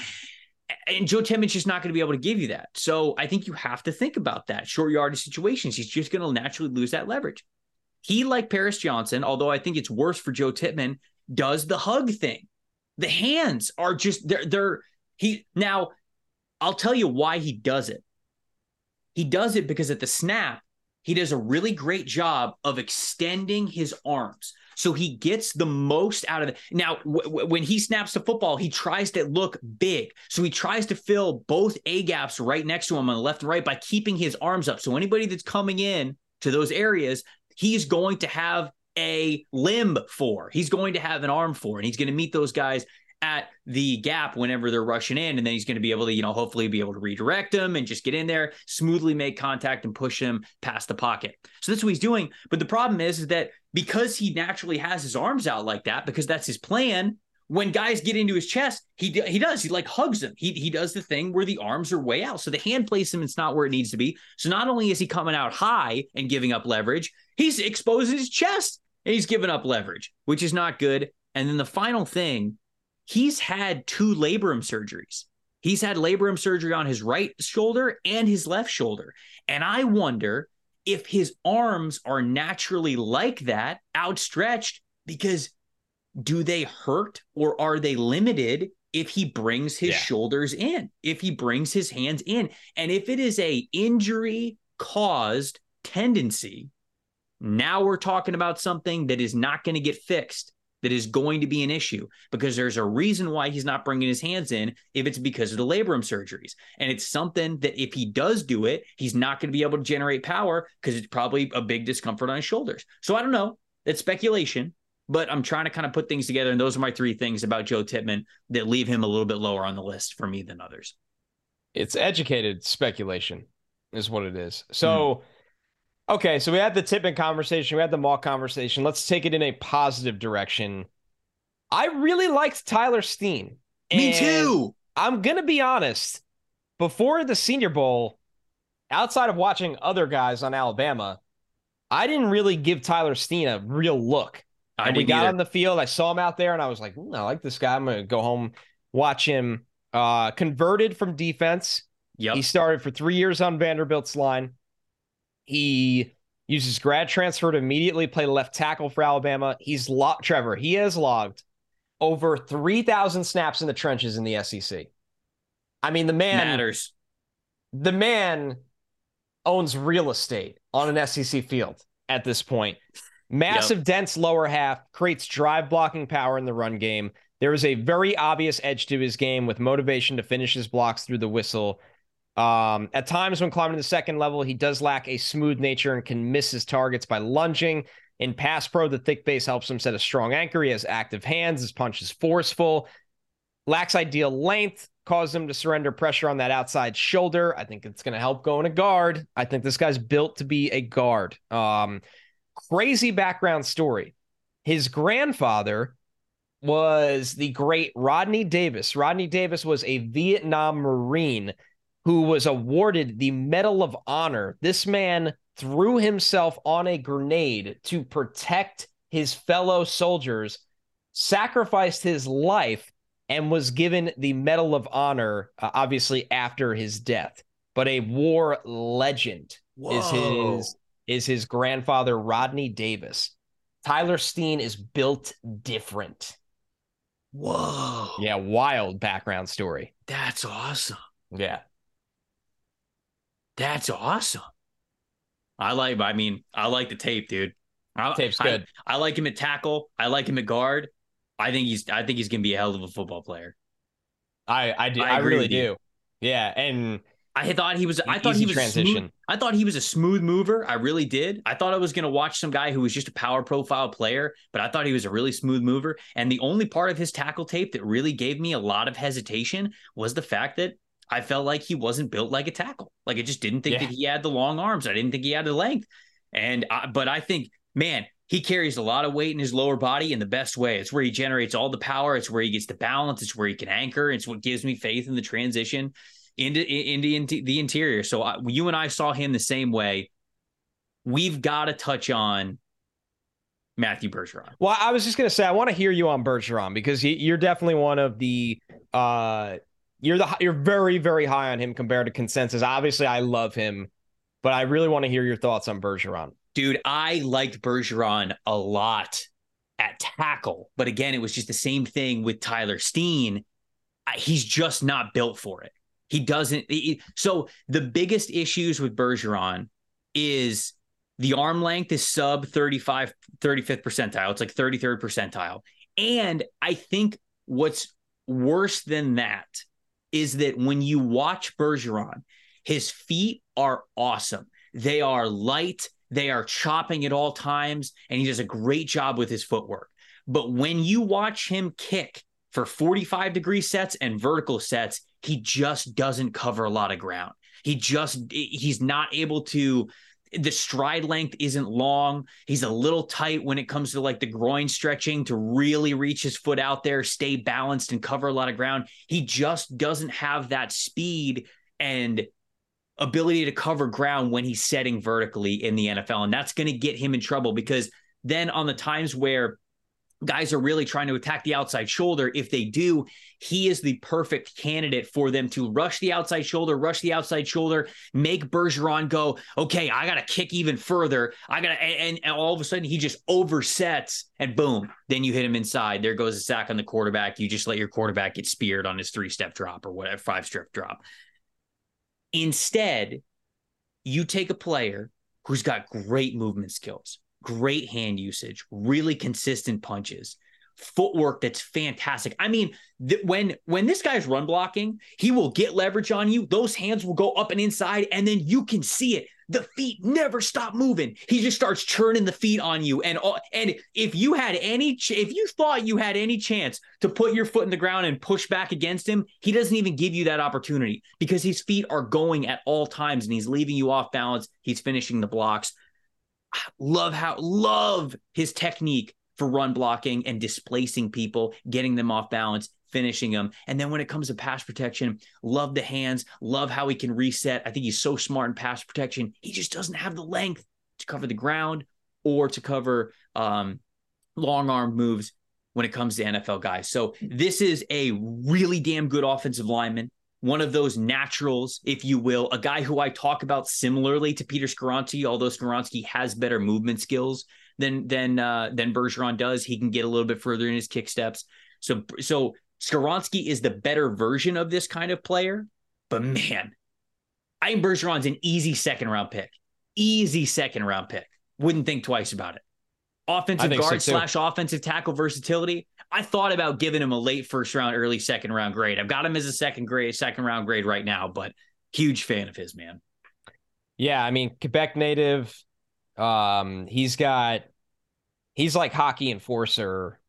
and Joe Tippmann just not going to be able to give you that. So I think you have to think about that. Short yardage situations, he's just going to naturally lose that leverage. He, like Paris Johnson, although I think it's worse for Joe Tippmann, does the hug thing. The hands are just they're they're he now I'll tell you why he does it. He does it because at the snap, he does a really great job of extending his arms. So he gets the most out of it. Now, w- when he snaps the football, he tries to look big. So he tries to fill both A gaps right next to him on the left and right by keeping his arms up. So anybody that's coming in to those areas he's going to have a limb for. He's going to have an arm for, and he's going to meet those guys at the gap whenever they're rushing in. And then he's going to be able to, you know, hopefully be able to redirect them and just get in there, smoothly make contact and push him past the pocket. So that's what he's doing. But the problem is, is that because he naturally has his arms out like that, because that's his plan, when guys get into his chest, he he does. He like hugs them. He he does the thing where the arms are way out, so the hand placement's not where it needs to be. So not only is he coming out high and giving up leverage, he's exposing his chest and he's giving up leverage, which is not good. And then the final thing, he's had two labrum surgeries. He's had labrum surgery on his right shoulder and his left shoulder, and I wonder if his arms are naturally like that, outstretched, because do they hurt or are they limited if he brings his yeah. shoulders in if he brings his hands in? And if it is a injury caused tendency now we're talking about something that is not going to get fixed that is going to be an issue because there's a reason why he's not bringing his hands in if it's because of the labrum surgeries. And it's something that if he does do it he's not going to be able to generate power because it's probably a big discomfort on his shoulders. So i don't know. It's speculation but I'm trying to kind of put things together. And those are my three things about Joe Tippmann that leave him a little bit lower on the list for me than others. It's educated speculation, is what it is. So, mm. okay, so we had the Tippmann conversation, we had the Mauch conversation. Let's take it in a positive direction. I really liked Tyler Steen. Me too. I'm going to be honest. Before the Senior Bowl, outside of watching other guys on Alabama, I didn't really give Tyler Steen a real look. I and we got either. on the field. I saw him out there, and I was like, I like this guy. I'm gonna go home, watch him. Uh, converted from defense. Yep. He started for three years on Vanderbilt's line. He uses grad transfer to immediately play left tackle for Alabama. He's logged Trevor. He has logged over three thousand snaps in the trenches in the SEC. I mean, the man matters. The man owns real estate on an SEC field at this point. Massive, yep. dense lower half creates drive blocking power in the run game. There is a very obvious edge to his game with motivation to finish his blocks through the whistle. Um, at times, when climbing to the second level, he does lack a smooth nature and can miss his targets by lunging. In pass pro, the thick base helps him set a strong anchor. He has active hands. His punch is forceful. Lacks ideal length, causes him to surrender pressure on that outside shoulder. I think it's going to help going to guard. I think this guy's built to be a guard. Um, crazy background story. His grandfather was the great Rodney Davis. Rodney Davis was a Vietnam Marine who was awarded the Medal of Honor. This man threw himself on a grenade to protect his fellow soldiers, sacrificed his life, and was given the Medal of Honor, uh, obviously after his death. But a war legend Whoa. is his is his grandfather, Rodney Davis. Tyler Steen is built different. Whoa. Yeah, wild background story. That's awesome. Yeah. That's awesome. I like, I mean, I like the tape, dude. I, Tape's good. I, I, like him at tackle. I like him at guard. I think he's I think he's gonna be a hell of a football player. I I do I, I really do. Yeah. And I thought he was. I thought he was transition. Smooth, I thought he was a smooth mover. I really did. I thought I was going to watch some guy who was just a power profile player, but I thought he was a really smooth mover. And the only part of his tackle tape that really gave me a lot of hesitation was the fact that I felt like he wasn't built like a tackle. Like I just didn't think yeah. that he had the long arms. I didn't think he had the length. And I, but I think, man, he carries a lot of weight in his lower body in the best way. It's where he generates all the power. It's where he gets the balance. It's where he can anchor. It's what gives me faith in the transition into into, the interior. So I, you and I saw him the same way. We've got to touch on Matthew Bergeron. Well, I was just going to say I want to hear you on Bergeron because you're definitely one of the uh you're the you're very very high on him compared to consensus. Obviously, I love him, but I really want to hear your thoughts on Bergeron. Dude, I liked Bergeron a lot at tackle, but again, it was just the same thing with Tyler Steen. He's just not built for it. He doesn't. He, so the biggest issues with Bergeron is the arm length is sub 35, 35th percentile. It's like 33rd percentile. And I think what's worse than that is that when you watch Bergeron, his feet are awesome. They are light, they are chopping at all times, and he does a great job with his footwork. But when you watch him kick, for 45 degree sets and vertical sets, he just doesn't cover a lot of ground. He just he's not able to the stride length isn't long. He's a little tight when it comes to like the groin stretching to really reach his foot out there, stay balanced, and cover a lot of ground. He just doesn't have that speed and ability to cover ground when he's setting vertically in the NFL. And that's going to get him in trouble because then on the times where guys are really trying to attack the outside shoulder. If they do, he is the perfect candidate for them to rush the outside shoulder, rush the outside shoulder, make Bergeron go, okay, I got to kick even further. I got to, and, and, all of a sudden he just oversets and boom, then you hit him inside. There goes a sack on the quarterback. You just let your quarterback get speared on his three step drop or whatever, five step drop. Instead, you take a player who's got great movement skills, great hand usage, really consistent punches, footwork that's fantastic. I mean, th- when when this guy's run blocking, he will get leverage on you. Those hands will go up and inside, and then you can see it. The feet never stop moving. He just starts churning the feet on you, and and if you had any, ch- if you thought you had any chance to put your foot in the ground and push back against him, he doesn't even give you that opportunity because his feet are going at all times, and he's leaving you off balance. He's finishing the blocks love how love his technique for run blocking and displacing people, getting them off balance, finishing them. And then when it comes to pass protection, love the hands, love how he can reset. I think he's so smart in pass protection. He just doesn't have the length to cover the ground or to cover um, long arm moves when it comes to NFL guys. So this is a really damn good offensive lineman one of those naturals, if you will, a guy who I talk about similarly to Peter Skoronski, although Skoronski has better movement skills than than uh, than Bergeron does. He can get a little bit further in his kick steps. So so Skoronski is the better version of this kind of player. But man, I Bergeron's an easy second round pick. Easy second round pick. Wouldn't think twice about it. Offensive guard so slash offensive tackle versatility. I thought about giving him a late first round, early second round grade. I've got him as a second grade, second round grade right now, but huge fan of his, man. Yeah, I mean, Quebec native. Um, he's got he's like hockey enforcer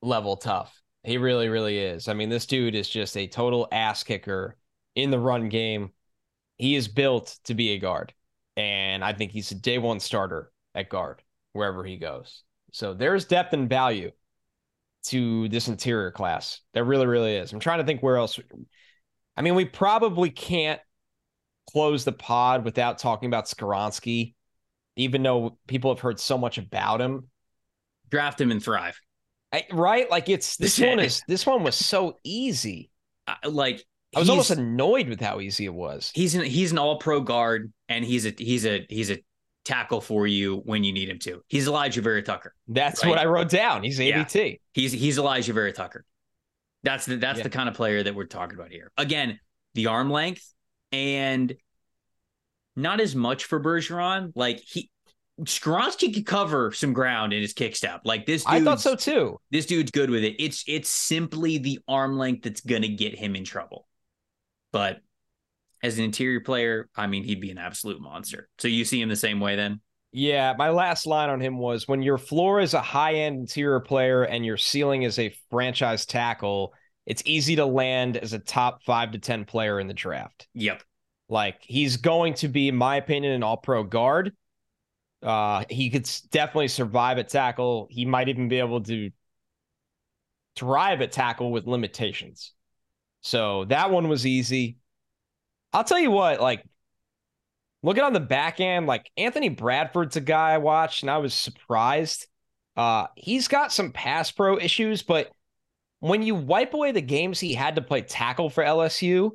level tough. He really, really is. I mean, this dude is just a total ass kicker in the run game. He is built to be a guard. And I think he's a day one starter at guard wherever he goes. So there's depth and value to this interior class. There really, really is. I'm trying to think where else. I mean, we probably can't close the pod without talking about Skoronski, even though people have heard so much about him. Draft him and thrive. I, right? Like it's this one is this one was so easy. Uh, like I was almost annoyed with how easy it was. He's an he's an all pro guard and he's a he's a he's a tackle for you when you need him to. He's Alijah Vera Tucker. That's right? what I wrote down. He's AVT. Yeah. He's he's Alijah Vera Tucker. That's the that's yeah. the kind of player that we're talking about here. Again, the arm length and not as much for Bergeron. Like he Skoronski could cover some ground in his kick step. Like this I thought so too. This dude's good with it. It's it's simply the arm length that's gonna get him in trouble. But as an interior player, I mean, he'd be an absolute monster. So you see him the same way then? Yeah, my last line on him was when your floor is a high end interior player and your ceiling is a franchise tackle, it's easy to land as a top five to 10 player in the draft. Yep. Like he's going to be, in my opinion, an all pro guard. Uh, he could definitely survive at tackle. He might even be able to thrive at tackle with limitations. So that one was easy. I'll tell you what, like looking on the back end, like Anthony Bradford's a guy I watched and I was surprised. Uh, he's got some pass pro issues, but when you wipe away the games he had to play tackle for LSU,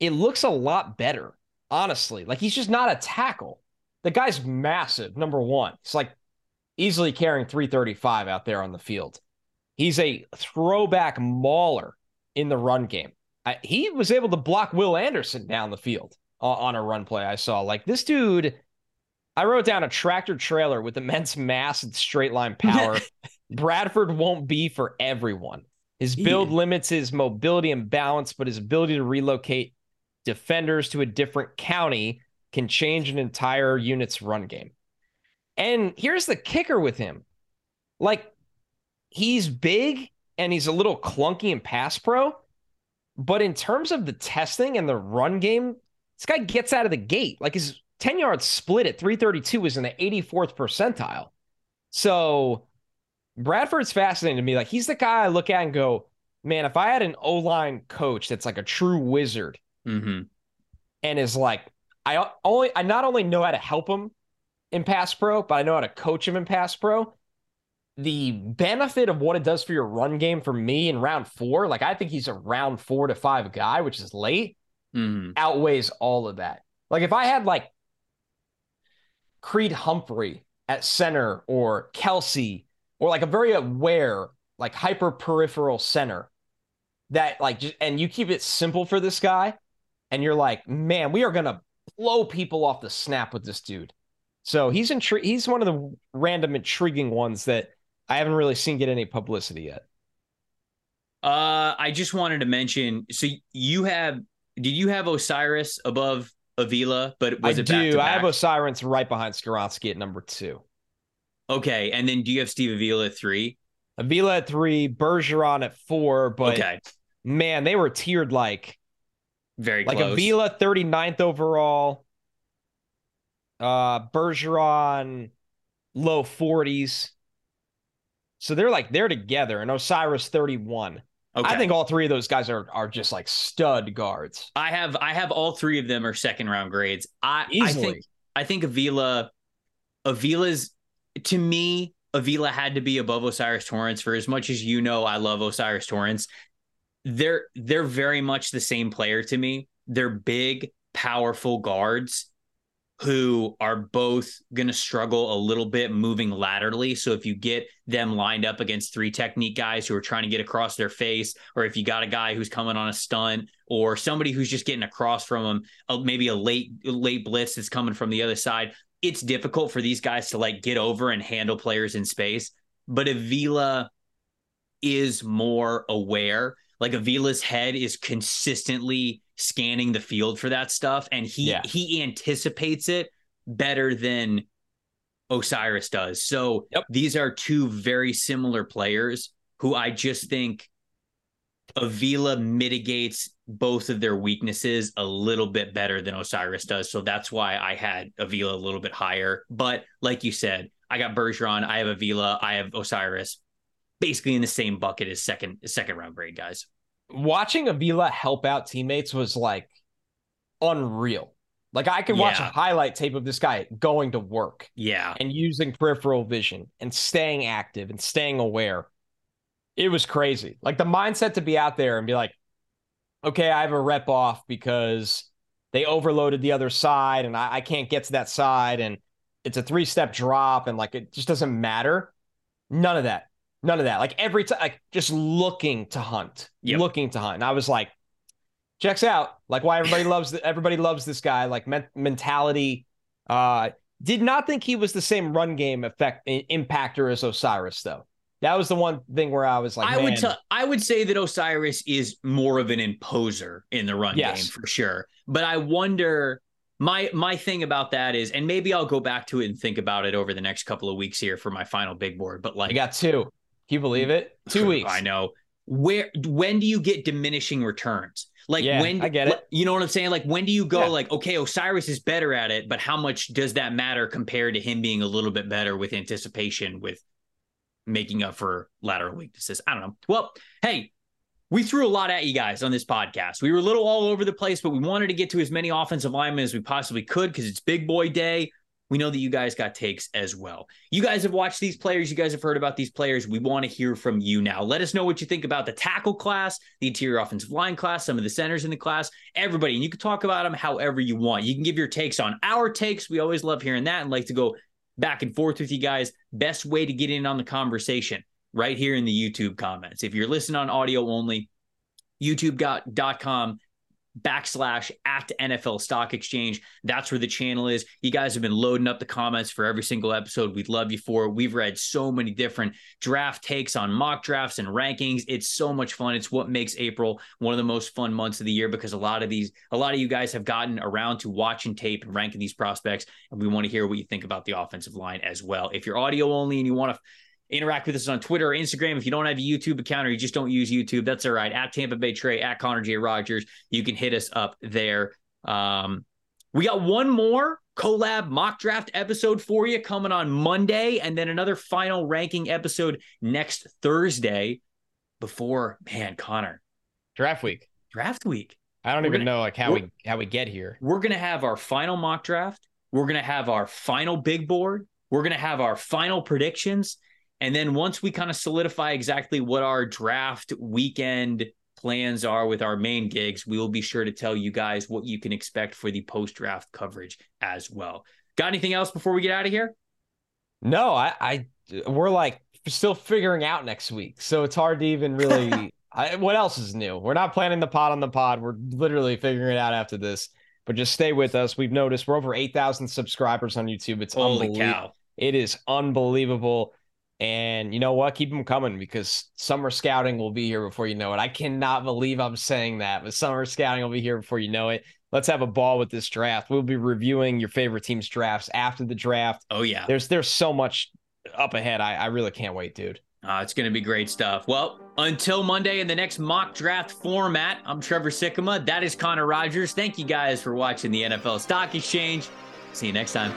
it looks a lot better, honestly. Like he's just not a tackle. The guy's massive, number one. It's like easily carrying 335 out there on the field. He's a throwback mauler in the run game. I, he was able to block Will Anderson down the field on, on a run play I saw. Like this dude, I wrote down a tractor trailer with immense mass and straight line power. Bradford won't be for everyone. His build yeah. limits his mobility and balance, but his ability to relocate defenders to a different county can change an entire unit's run game. And here's the kicker with him like, he's big and he's a little clunky in pass pro. But in terms of the testing and the run game, this guy gets out of the gate. Like his 10 yard split at 332 is in the 84th percentile. So Bradford's fascinating to me. Like he's the guy I look at and go, man, if I had an O line coach that's like a true wizard mm-hmm. and is like, I only I not only know how to help him in pass pro, but I know how to coach him in pass pro. The benefit of what it does for your run game for me in round four, like I think he's a round four to five guy, which is late, mm-hmm. outweighs all of that. Like if I had like Creed Humphrey at center or Kelce or like a very aware, like hyper peripheral center that like just, and you keep it simple for this guy and you're like, man, we are gonna blow people off the snap with this dude. So he's intri- he's one of the random intriguing ones that I haven't really seen get any publicity yet. Uh, I just wanted to mention. So you have, did you have O'Cyrus above Avila? But was I it do? I have O'Cyrus right behind Skoronski at number two. Okay, and then do you have Steve Avila at three? Avila at three, Bergeron at four. But okay. man, they were tiered like very like close. Avila 39th overall, uh Bergeron low 40s. So they're like they're together, and O'Cyrus 31. Okay. I think all three of those guys are are just like stud guards. I have I have all three of them are second round grades. I Easily. I think I think Avila Avila's to me Avila had to be above O'Cyrus Torrence for as much as you know I love O'Cyrus Torrence. They're they're very much the same player to me. They're big, powerful guards who are both going to struggle a little bit moving laterally. So if you get them lined up against three technique guys who are trying to get across their face, or if you got a guy who's coming on a stunt, or somebody who's just getting across from them, uh, maybe a late late blitz that's coming from the other side, it's difficult for these guys to like get over and handle players in space. But Avila is more aware. Like Avila's head is consistently scanning the field for that stuff and he yeah. he anticipates it better than O'Cyrus does. So yep. these are two very similar players who I just think Avila mitigates both of their weaknesses a little bit better than O'Cyrus does. So that's why I had Avila a little bit higher. But like you said, I got Bergeron, I have Avila, I have O'Cyrus, basically in the same bucket as second second round grade guys watching Avila help out teammates was like unreal. Like I could watch yeah. a highlight tape of this guy going to work. Yeah. And using peripheral vision and staying active and staying aware. It was crazy. Like the mindset to be out there and be like, okay, I have a rep off because they overloaded the other side and I, I can't get to that side and it's a three step drop and like it just doesn't matter. None of that. None of that. Like every time, like just looking to hunt, yep. looking to hunt. And I was like, checks out. Like why everybody loves the, everybody loves this guy. Like men- mentality. Uh, did not think he was the same run game effect impactor as O'Cyrus though. That was the one thing where I was like, I would tell, I would say that O'Cyrus is more of an imposer in the run yes. game for sure. But I wonder my my thing about that is, and maybe I'll go back to it and think about it over the next couple of weeks here for my final big board. But like, I got two. Can you believe it? Two weeks. I know. Where when do you get diminishing returns? Like yeah, when I get it. You know what I'm saying? Like when do you go yeah. like, okay, O'Cyrus is better at it, but how much does that matter compared to him being a little bit better with anticipation with making up for lateral weaknesses? I don't know. Well, hey, we threw a lot at you guys on this podcast. We were a little all over the place, but we wanted to get to as many offensive linemen as we possibly could because it's big boy day we know that you guys got takes as well. You guys have watched these players. You guys have heard about these players. We want to hear from you now. Let us know what you think about the tackle class, the interior offensive line class, some of the centers in the class, everybody. And you can talk about them however you want. You can give your takes on our takes. We always love hearing that and like to go back and forth with you guys. Best way to get in on the conversation right here in the YouTube comments. If you're listening on audio only, youtube.com backslash at NFL Stock Exchange. That's where the channel is. You guys have been loading up the comments for every single episode. We'd love you for it. We've read so many different draft takes on mock drafts and rankings. It's so much fun. It's what makes April one of the most fun months of the year because a lot of these, a lot of you guys have gotten around to watching tape and ranking these prospects. And we want to hear what you think about the offensive line as well. If you're audio only and you want to interact with us on Twitter or Instagram. If you don't have a YouTube account or you just don't use YouTube, that's all right. At Tampa Bay Trey, at Connor J. Rogers, you can hit us up there. Um, we got one more collab mock draft episode for you coming on Monday, and then another final ranking episode next Thursday before, man, Connor. Draft week. Draft week. I don't we're even gonna, know like how we how we get here. We're gonna have our final mock draft. We're gonna have our final big board. We're gonna have our final predictions. And then once we kind of solidify exactly what our draft weekend plans are with our main gigs, we will be sure to tell you guys what you can expect for the post draft coverage as well. Got anything else before we get out of here? No, I, I we're like still figuring out next week, so it's hard to even really. I, what else is new? We're not planning the pod on the pod. We're literally figuring it out after this. But just stay with us. We've noticed we're over eight thousand subscribers on YouTube. It's holy cow! It is unbelievable. And you know what? Keep them coming because summer scouting will be here before you know it. I cannot believe I'm saying that, but summer scouting will be here before you know it. Let's have a ball with this draft. We'll be reviewing your favorite team's drafts after the draft. Oh yeah, there's there's so much up ahead. I, I really can't wait, dude. Uh, it's going to be great stuff. Well, until Monday in the next mock draft format, I'm Trevor Sikkema. That is Connor Rogers. Thank you guys for watching the NFL Stock Exchange. See you next time.